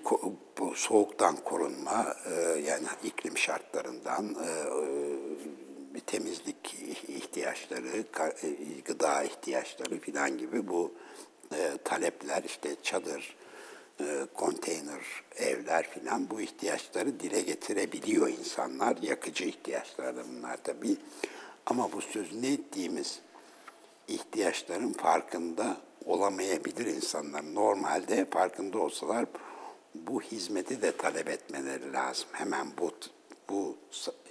soğuktan korunma, e, yani iklim şartlarından, e, e, temizlik ihtiyaçları, gıda ihtiyaçları filan gibi bu talepler işte çadır, konteyner evler filan bu ihtiyaçları dile getirebiliyor insanlar. Yakıcı ihtiyaçlar da bunlar tabii. Ama bu sözünü ettiğimiz ihtiyaçların farkında olamayabilir insanlar. Normalde farkında olsalar bu hizmeti de talep etmeleri lazım. Hemen bu bu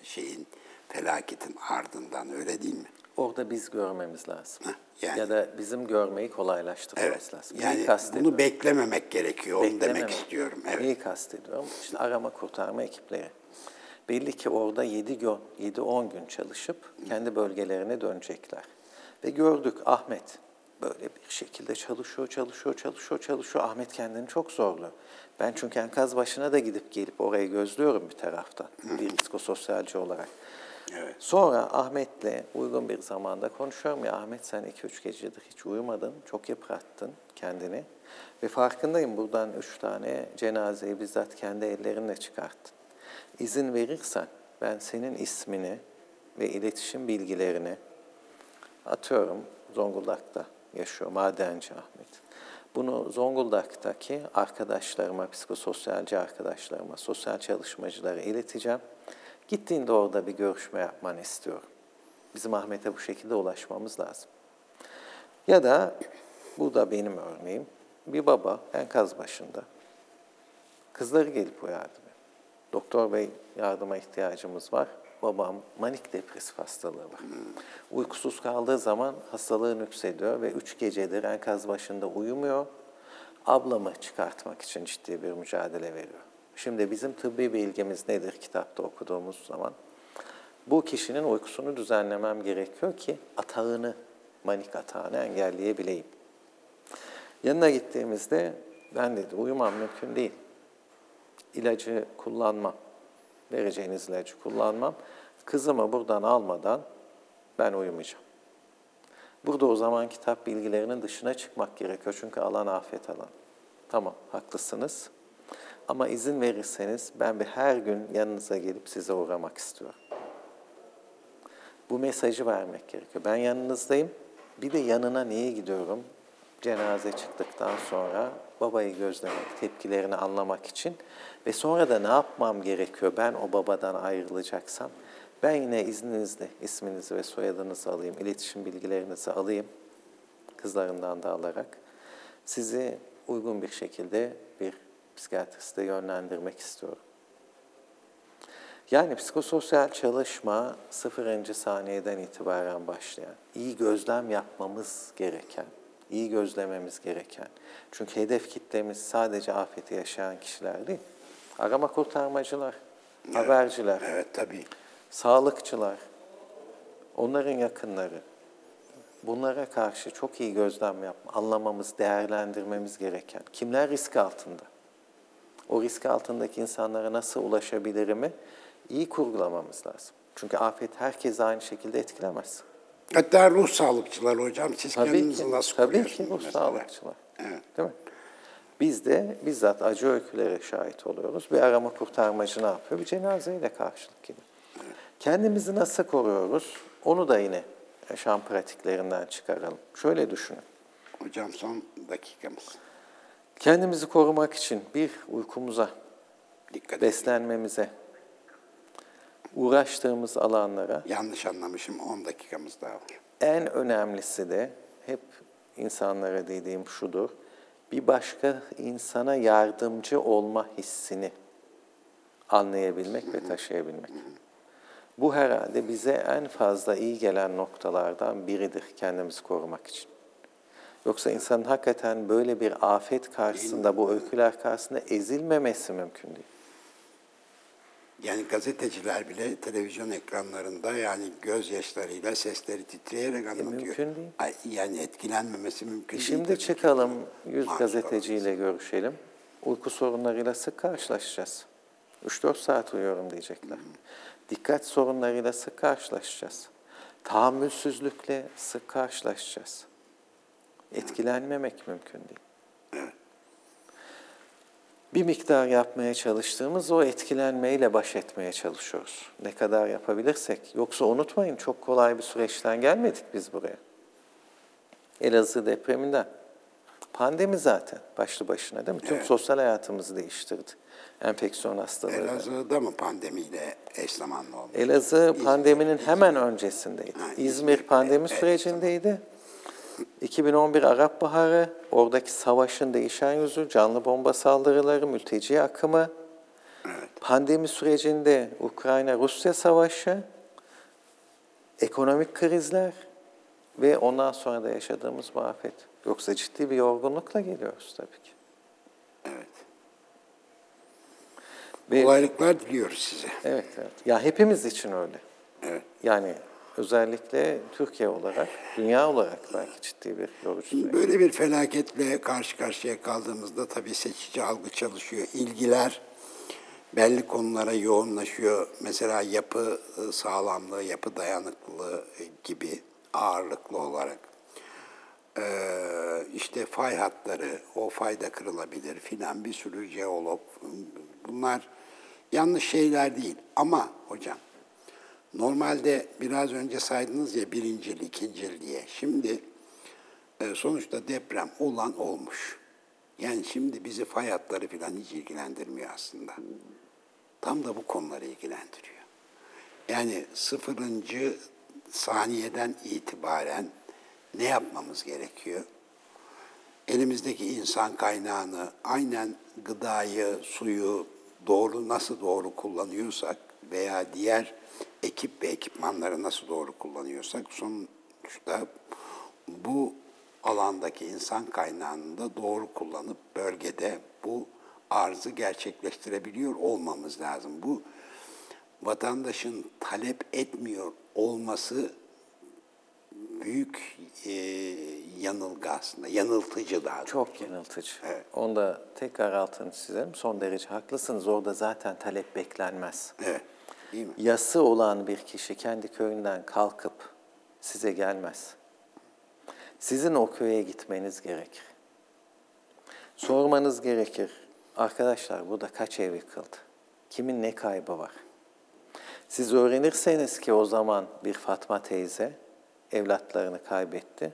şeyin felaketin ardından öyle değil mi? Orada biz görmemiz lazım. Heh, yani. Ya da bizim görmeyi kolaylaştırmamız Evet. lazım. Yani Neyi bunu beklememek gerekiyor. Onu demek Beklememek. istiyorum. Evet. Neyi kastediyorum? İşte arama kurtarma ekipleri. Belli ki orada 7 gün, 7-10 gün çalışıp kendi bölgelerine dönecekler. Ve gördük Ahmet böyle bir şekilde çalışıyor, çalışıyor, çalışıyor, çalışıyor. Ahmet kendini çok zorluyor. Ben çünkü enkaz başına da gidip gelip orayı gözlüyorum bir taraftan, bir psikososyalci olarak. Evet. Sonra Ahmet'le uygun bir zamanda konuşuyorum ya Ahmet sen 2-3 gecedir hiç uyumadın, çok yıprattın kendini. Ve farkındayım buradan üç tane cenazeyi bizzat kendi ellerinle çıkarttın. İzin verirsen ben senin ismini ve iletişim bilgilerini atıyorum Zonguldak'ta yaşıyor Madenci Ahmet. Bunu Zonguldak'taki arkadaşlarıma, psikososyalci arkadaşlarıma, sosyal çalışmacılara ileteceğim. Gittiğinde orada bir görüşme yapmanı istiyorum. Bizim Ahmet'e bu şekilde ulaşmamız lazım. Ya da bu da benim örneğim. Bir baba enkaz başında. Kızları gelip uyardı beni. Doktor bey yardıma ihtiyacımız var. Babam manik depresif hastalığı var. Uykusuz kaldığı zaman hastalığı nüksediyor ve üç gecedir enkaz başında uyumuyor. Ablamı çıkartmak için ciddi bir mücadele veriyor. Şimdi bizim tıbbi bilgimiz nedir kitapta okuduğumuz zaman? Bu kişinin uykusunu düzenlemem gerekiyor ki atağını, manik atağını engelleyebileyim. Yanına gittiğimizde ben dedi uyumam mümkün değil. İlacı kullanmam. Vereceğiniz ilacı kullanmam. Kızımı buradan almadan ben uyumayacağım. Burada o zaman kitap bilgilerinin dışına çıkmak gerekiyor. Çünkü alan afet alan. Tamam, haklısınız. Ama izin verirseniz ben bir her gün yanınıza gelip size uğramak istiyorum. Bu mesajı vermek gerekiyor. Ben yanınızdayım. Bir de yanına niye gidiyorum? Cenaze çıktıktan sonra babayı gözlemek, tepkilerini anlamak için ve sonra da ne yapmam gerekiyor ben o babadan ayrılacaksam? Ben yine izninizle isminizi ve soyadınızı alayım, iletişim bilgilerinizi alayım, kızlarından da alarak sizi uygun bir şekilde bir psikiyatriste yönlendirmek istiyorum. Yani psikososyal çalışma sıfırıncı saniyeden itibaren başlayan, iyi gözlem yapmamız gereken, iyi gözlememiz gereken. Çünkü hedef kitlemiz sadece afeti yaşayan kişiler değil. Arama kurtarmacılar, evet, haberciler, evet, tabii. sağlıkçılar, onların yakınları. Bunlara karşı çok iyi gözlem yapma, anlamamız, değerlendirmemiz gereken. Kimler risk altında? O risk altındaki insanlara nasıl ulaşabilirimi iyi kurgulamamız lazım. Çünkü afet herkese aynı şekilde etkilemez. Hatta ruh sağlıkçıları hocam siz tabii kendinizi ki, nasıl Tabii ki ruh mesela? sağlıkçılar. Evet. Değil mi? Biz de bizzat acı öykülere şahit oluyoruz. Bir arama kurtarmacı ne yapıyor? Bir cenazeyle karşılık gibi. Kendimizi nasıl koruyoruz? Onu da yine yaşam pratiklerinden çıkaralım. Şöyle düşünün. Hocam son dakikamız. Kendimizi korumak için bir uykumuza, Dikkat beslenmemize, uğraştığımız alanlara Yanlış anlamışım 10 dakikamız daha var. en önemlisi de hep insanlara dediğim şudur. Bir başka insana yardımcı olma hissini anlayabilmek ve taşıyabilmek. Bu herhalde bize en fazla iyi gelen noktalardan biridir kendimizi korumak için. Yoksa insanın hakikaten böyle bir afet karşısında, bu öyküler karşısında ezilmemesi mümkün değil. Yani gazeteciler bile televizyon ekranlarında yani gözyaşlarıyla sesleri titreyerek anlatıyor. mümkün değil. Ay, yani etkilenmemesi mümkün değil. Şimdi çıkalım, yüz gazeteciyle görüşelim. Uyku sorunlarıyla sık karşılaşacağız. 3-4 saat uyuyorum diyecekler. Dikkat sorunlarıyla sık karşılaşacağız. Tahammülsüzlükle sık karşılaşacağız. Etkilenmemek mümkün değil. Bir miktar yapmaya çalıştığımız o etkilenmeyle baş etmeye çalışıyoruz. Ne kadar yapabilirsek. Yoksa unutmayın çok kolay bir süreçten gelmedik biz buraya. Elazığ depreminden. Pandemi zaten başlı başına değil mi? Tüm sosyal hayatımızı değiştirdi. Enfeksiyon hastalığı. Elazığ'da mı pandemiyle eş zamanlı olmuş? Elazığ pandeminin hemen öncesindeydi. Ha, İzmir İzmir, pandemi evet, sürecindeydi. 2011 Arap Baharı, oradaki savaşın değişen yüzü, canlı bomba saldırıları, mülteci akımı, pandemi sürecinde Ukrayna-Rusya savaşı, ekonomik krizler ve ondan sonra da yaşadığımız bu afet. Yoksa ciddi bir yorgunlukla geliyoruz tabii ki. Evet. Ve, Kolaylıklar diliyoruz size. evet, evet. Ya hepimiz için öyle. Evet. Yani özellikle Türkiye olarak, dünya olarak belki ciddi bir yorucu. Böyle bir felaketle karşı karşıya kaldığımızda tabii seçici algı çalışıyor. İlgiler belli konulara yoğunlaşıyor. Mesela yapı e, sağlamlığı, yapı dayanıklılığı e, gibi ağırlıklı olarak. Ee, işte fay hatları, o fayda kırılabilir filan bir sürü jeolog. Bunlar yanlış şeyler değil. Ama hocam normalde biraz önce saydınız ya birincil, ikincil diye. Şimdi e, sonuçta deprem olan olmuş. Yani şimdi bizi fay hatları filan hiç ilgilendirmiyor aslında. Tam da bu konuları ilgilendiriyor. Yani sıfırıncı saniyeden itibaren ne yapmamız gerekiyor? Elimizdeki insan kaynağını aynen gıdayı, suyu doğru nasıl doğru kullanıyorsak veya diğer ekip ve ekipmanları nasıl doğru kullanıyorsak sonuçta bu alandaki insan kaynağını da doğru kullanıp bölgede bu arzı gerçekleştirebiliyor olmamız lazım. Bu vatandaşın talep etmiyor olması büyük e, yanılgı aslında, yanıltıcı daha. Çok yanıltıcı. Evet. Onda tekrar altını çizelim. Son derece haklısınız. Orada zaten talep beklenmez. Evet, değil mi? Yası olan bir kişi kendi köyünden kalkıp size gelmez. Sizin o köye gitmeniz gerekir. Sormanız gerekir. Arkadaşlar burada kaç ev yıkıldı? Kimin ne kaybı var? Siz öğrenirseniz ki o zaman bir Fatma teyze evlatlarını kaybetti.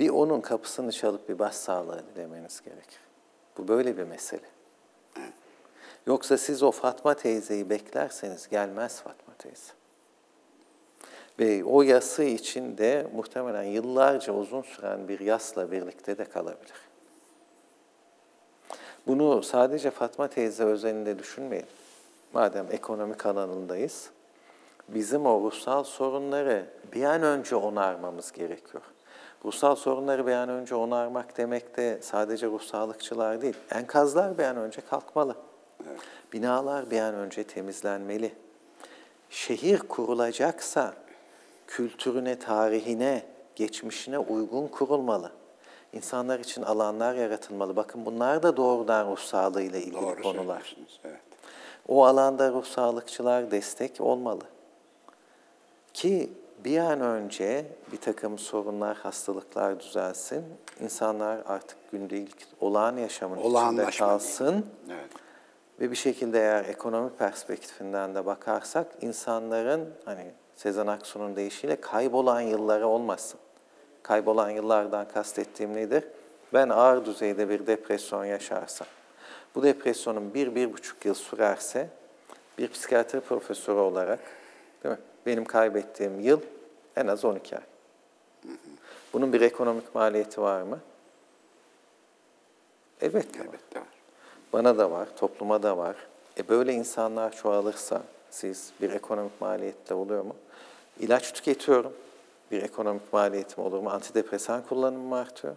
Bir onun kapısını çalıp bir başsağlığı dilemeniz gerekir. Bu böyle bir mesele. Yoksa siz o Fatma teyzeyi beklerseniz gelmez Fatma teyze. Ve o yası içinde muhtemelen yıllarca uzun süren bir yasla birlikte de kalabilir. Bunu sadece Fatma teyze özelinde düşünmeyin. Madem ekonomik alanındayız, bizim o ruhsal sorunları bir an önce onarmamız gerekiyor. Ruhsal sorunları bir an önce onarmak demek de sadece ruh sağlıkçılar değil, enkazlar bir an önce kalkmalı. Binalar bir an önce temizlenmeli. Şehir kurulacaksa kültürüne, tarihine, geçmişine uygun kurulmalı. İnsanlar için alanlar yaratılmalı. Bakın bunlar da doğrudan ruh sağlığıyla ilgili Doğru konular. evet. O alanda ruh sağlıkçılar destek olmalı. Ki bir an önce bir takım sorunlar, hastalıklar düzelsin. İnsanlar artık gündelik olağan yaşamın içinde kalsın. Evet. Ve bir şekilde eğer ekonomi perspektifinden de bakarsak insanların hani Sezen Aksu'nun deyişiyle kaybolan yılları olmasın. Kaybolan yıllardan kastettiğim nedir? Ben ağır düzeyde bir depresyon yaşarsam, bu depresyonun bir, bir buçuk yıl sürerse bir psikiyatri profesörü olarak değil mi? Benim kaybettiğim yıl en az 12 ay. Bunun bir ekonomik maliyeti var mı? Elbette var. Elbette var. Bana da var, topluma da var. E böyle insanlar çoğalırsa siz bir ekonomik maliyetle oluyor mu? İlaç tüketiyorum. Bir ekonomik maliyetim olur mu? Antidepresan kullanımım artıyor.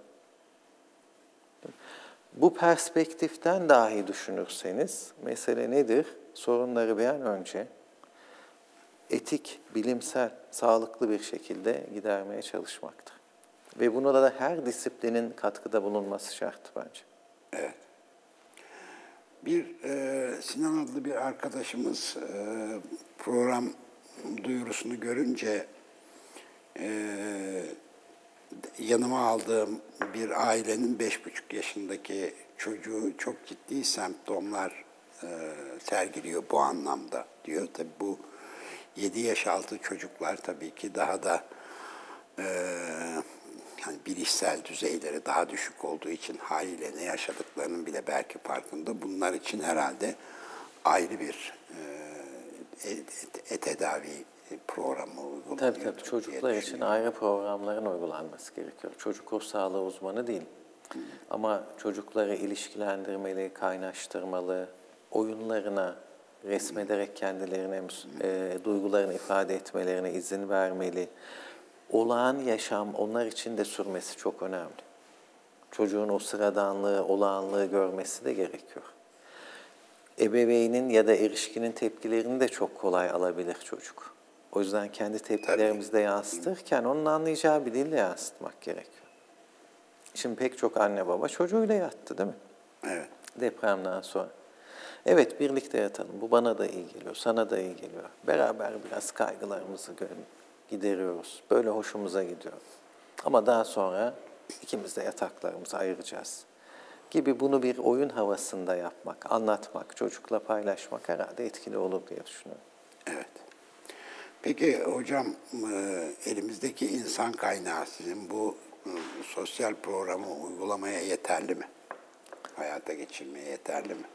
Bu perspektiften dahi düşünürseniz mesele nedir? Sorunları bir an önce etik, bilimsel, sağlıklı bir şekilde gidermeye çalışmaktır. Ve buna da her disiplinin katkıda bulunması şart bence. Evet. Bir e, Sinan adlı bir arkadaşımız e, program duyurusunu görünce e, yanıma aldığım bir ailenin beş buçuk yaşındaki çocuğu çok ciddi semptomlar e, sergiliyor bu anlamda diyor. Tabii bu 7 yaş altı çocuklar tabii ki daha da e, yani bilişsel düzeyleri daha düşük olduğu için haliyle ne yaşadıklarının bile belki farkında. Bunlar için herhalde ayrı bir e, e, e, tedavi programı uygulanıyor. Tabii tabii çocuklar için ayrı programların uygulanması gerekiyor. Çocuk ruh sağlığı uzmanı değil. Ama çocukları ilişkilendirmeli, kaynaştırmalı, oyunlarına resmederek kendilerine e, duygularını ifade etmelerine izin vermeli. Olağan yaşam onlar için de sürmesi çok önemli. Çocuğun o sıradanlığı, olağanlığı görmesi de gerekiyor. Ebeveynin ya da erişkinin tepkilerini de çok kolay alabilir çocuk. O yüzden kendi tepkilerimizi de yansıtırken onun anlayacağı bir dille yansıtmak gerekiyor. Şimdi pek çok anne baba çocuğuyla yattı değil mi? Evet. Depremden sonra. Evet birlikte yatalım. Bu bana da iyi geliyor, sana da iyi geliyor. Beraber biraz kaygılarımızı gideriyoruz. Böyle hoşumuza gidiyor. Ama daha sonra ikimiz de yataklarımızı ayıracağız. Gibi bunu bir oyun havasında yapmak, anlatmak, çocukla paylaşmak herhalde etkili olur diye düşünüyorum. Evet. Peki hocam e, elimizdeki insan kaynağı sizin bu e, sosyal programı uygulamaya yeterli mi? Hayata geçirmeye yeterli mi?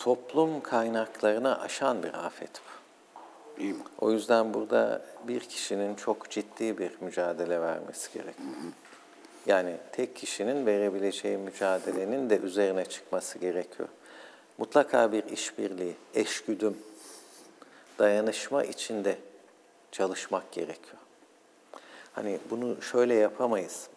Toplum kaynaklarını aşan bir afet bu. Mi? O yüzden burada bir kişinin çok ciddi bir mücadele vermesi gerekiyor. Yani tek kişinin verebileceği mücadelenin de üzerine çıkması gerekiyor. Mutlaka bir işbirliği, eşgüdüm, dayanışma içinde çalışmak gerekiyor. Hani bunu şöyle yapamayız.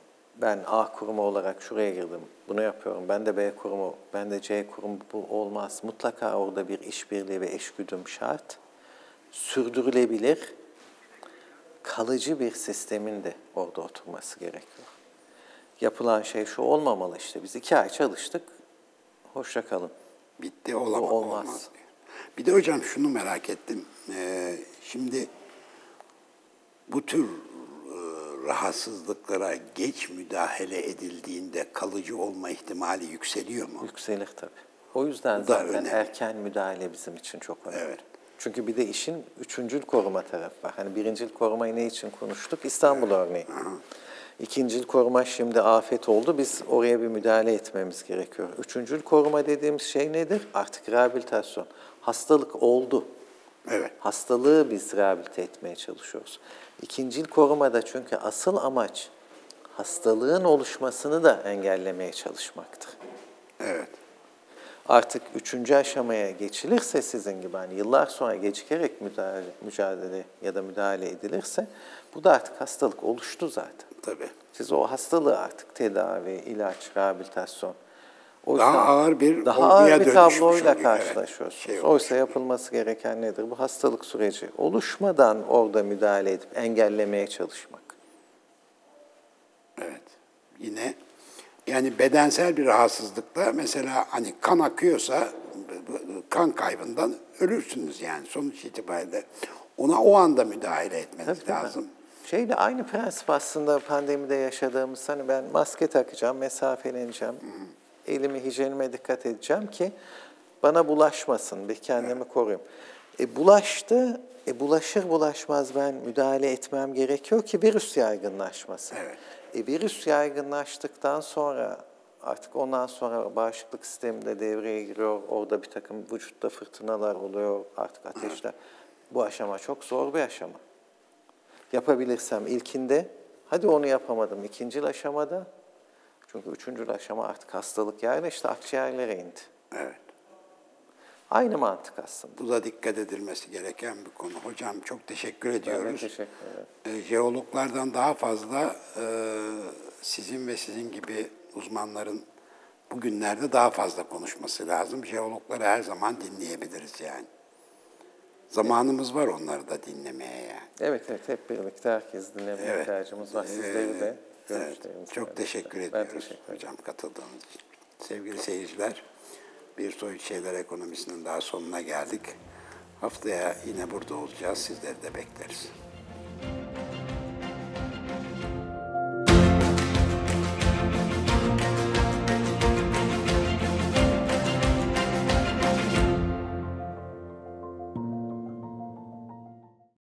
Ben A kurumu olarak şuraya girdim, bunu yapıyorum. Ben de B kurumu, ben de C kurumu bu olmaz. Mutlaka orada bir işbirliği ve eşgüdüm şart. Sürdürülebilir, kalıcı bir sistemin de orada oturması gerekiyor. Yapılan şey şu olmamalı işte. Biz iki ay çalıştık, hoşça kalın. Bitti olamaz. Bu olmaz. olmaz. diyor. Bir de hocam şunu merak ettim. Ee, şimdi bu tür rahatsızlıklara geç müdahale edildiğinde kalıcı olma ihtimali yükseliyor mu? Yükselir tabii. O yüzden da zaten önemli. erken müdahale bizim için çok önemli. Evet. Çünkü bir de işin üçüncül koruma tarafı var. Hani birincil korumayı ne için konuştuk? İstanbul örneği. İkincil koruma şimdi afet oldu. Biz oraya bir müdahale etmemiz gerekiyor. Üçüncül koruma dediğimiz şey nedir? Artık rehabilitasyon. Hastalık oldu. Evet. Hastalığı biz rehabilite etmeye çalışıyoruz. İkincil korumada çünkü asıl amaç hastalığın oluşmasını da engellemeye çalışmaktır. Evet. Artık üçüncü aşamaya geçilirse sizin gibi hani yıllar sonra gecikerek müdahale, mücadele ya da müdahale edilirse bu da artık hastalık oluştu zaten. Tabii. Siz o hastalığı artık tedavi, ilaç, rehabilitasyon o Daha ağır bir daha ağır bir tabloyla karşılaşıyorsunuz. şey olmuş. Oysa yapılması gereken nedir? Bu hastalık süreci oluşmadan orada müdahale edip engellemeye çalışmak. Evet. Yine yani bedensel bir rahatsızlıkta mesela hani kan akıyorsa kan kaybından ölürsünüz yani sonuç itibariyle. Ona o anda müdahale etmeniz Tabii, lazım. Şeyle aynı prensip aslında pandemide yaşadığımız hani ben maske takacağım, mesafeleneceğim, elimi hijyenime dikkat edeceğim ki bana bulaşmasın, bir kendimi koruyayım. E bulaştı, e bulaşır bulaşmaz ben müdahale etmem gerekiyor ki virüs yaygınlaşmasın. Evet. E virüs yaygınlaştıktan sonra artık ondan sonra bağışıklık sistemi de devreye giriyor. Orada bir takım vücutta fırtınalar oluyor, artık ateşler. Bu aşama çok zor bir aşama yapabilirsem ilkinde, hadi onu yapamadım ikinci aşamada. Çünkü üçüncü aşama artık hastalık yerleşti, akciğerlere indi. Evet. Aynı mantık aslında. Bu da dikkat edilmesi gereken bir konu. Hocam çok teşekkür Ben ediyoruz. teşekkür ederim. E, jeologlardan daha fazla e, sizin ve sizin gibi uzmanların bugünlerde daha fazla konuşması lazım. Jeologları her zaman dinleyebiliriz yani. Zamanımız var onları da dinlemeye yani. Evet evet hep birlikte herkes dinlemeye Evet. ihtiyacımız var. Sizleri de Evet, çok teşekkür Ben ediyoruz teşekkür ederim. hocam katıldığınız için. Sevgili seyirciler, Bir Soyut Şeyler Ekonomisi'nin daha sonuna geldik. Haftaya yine burada olacağız. Sizleri de bekleriz.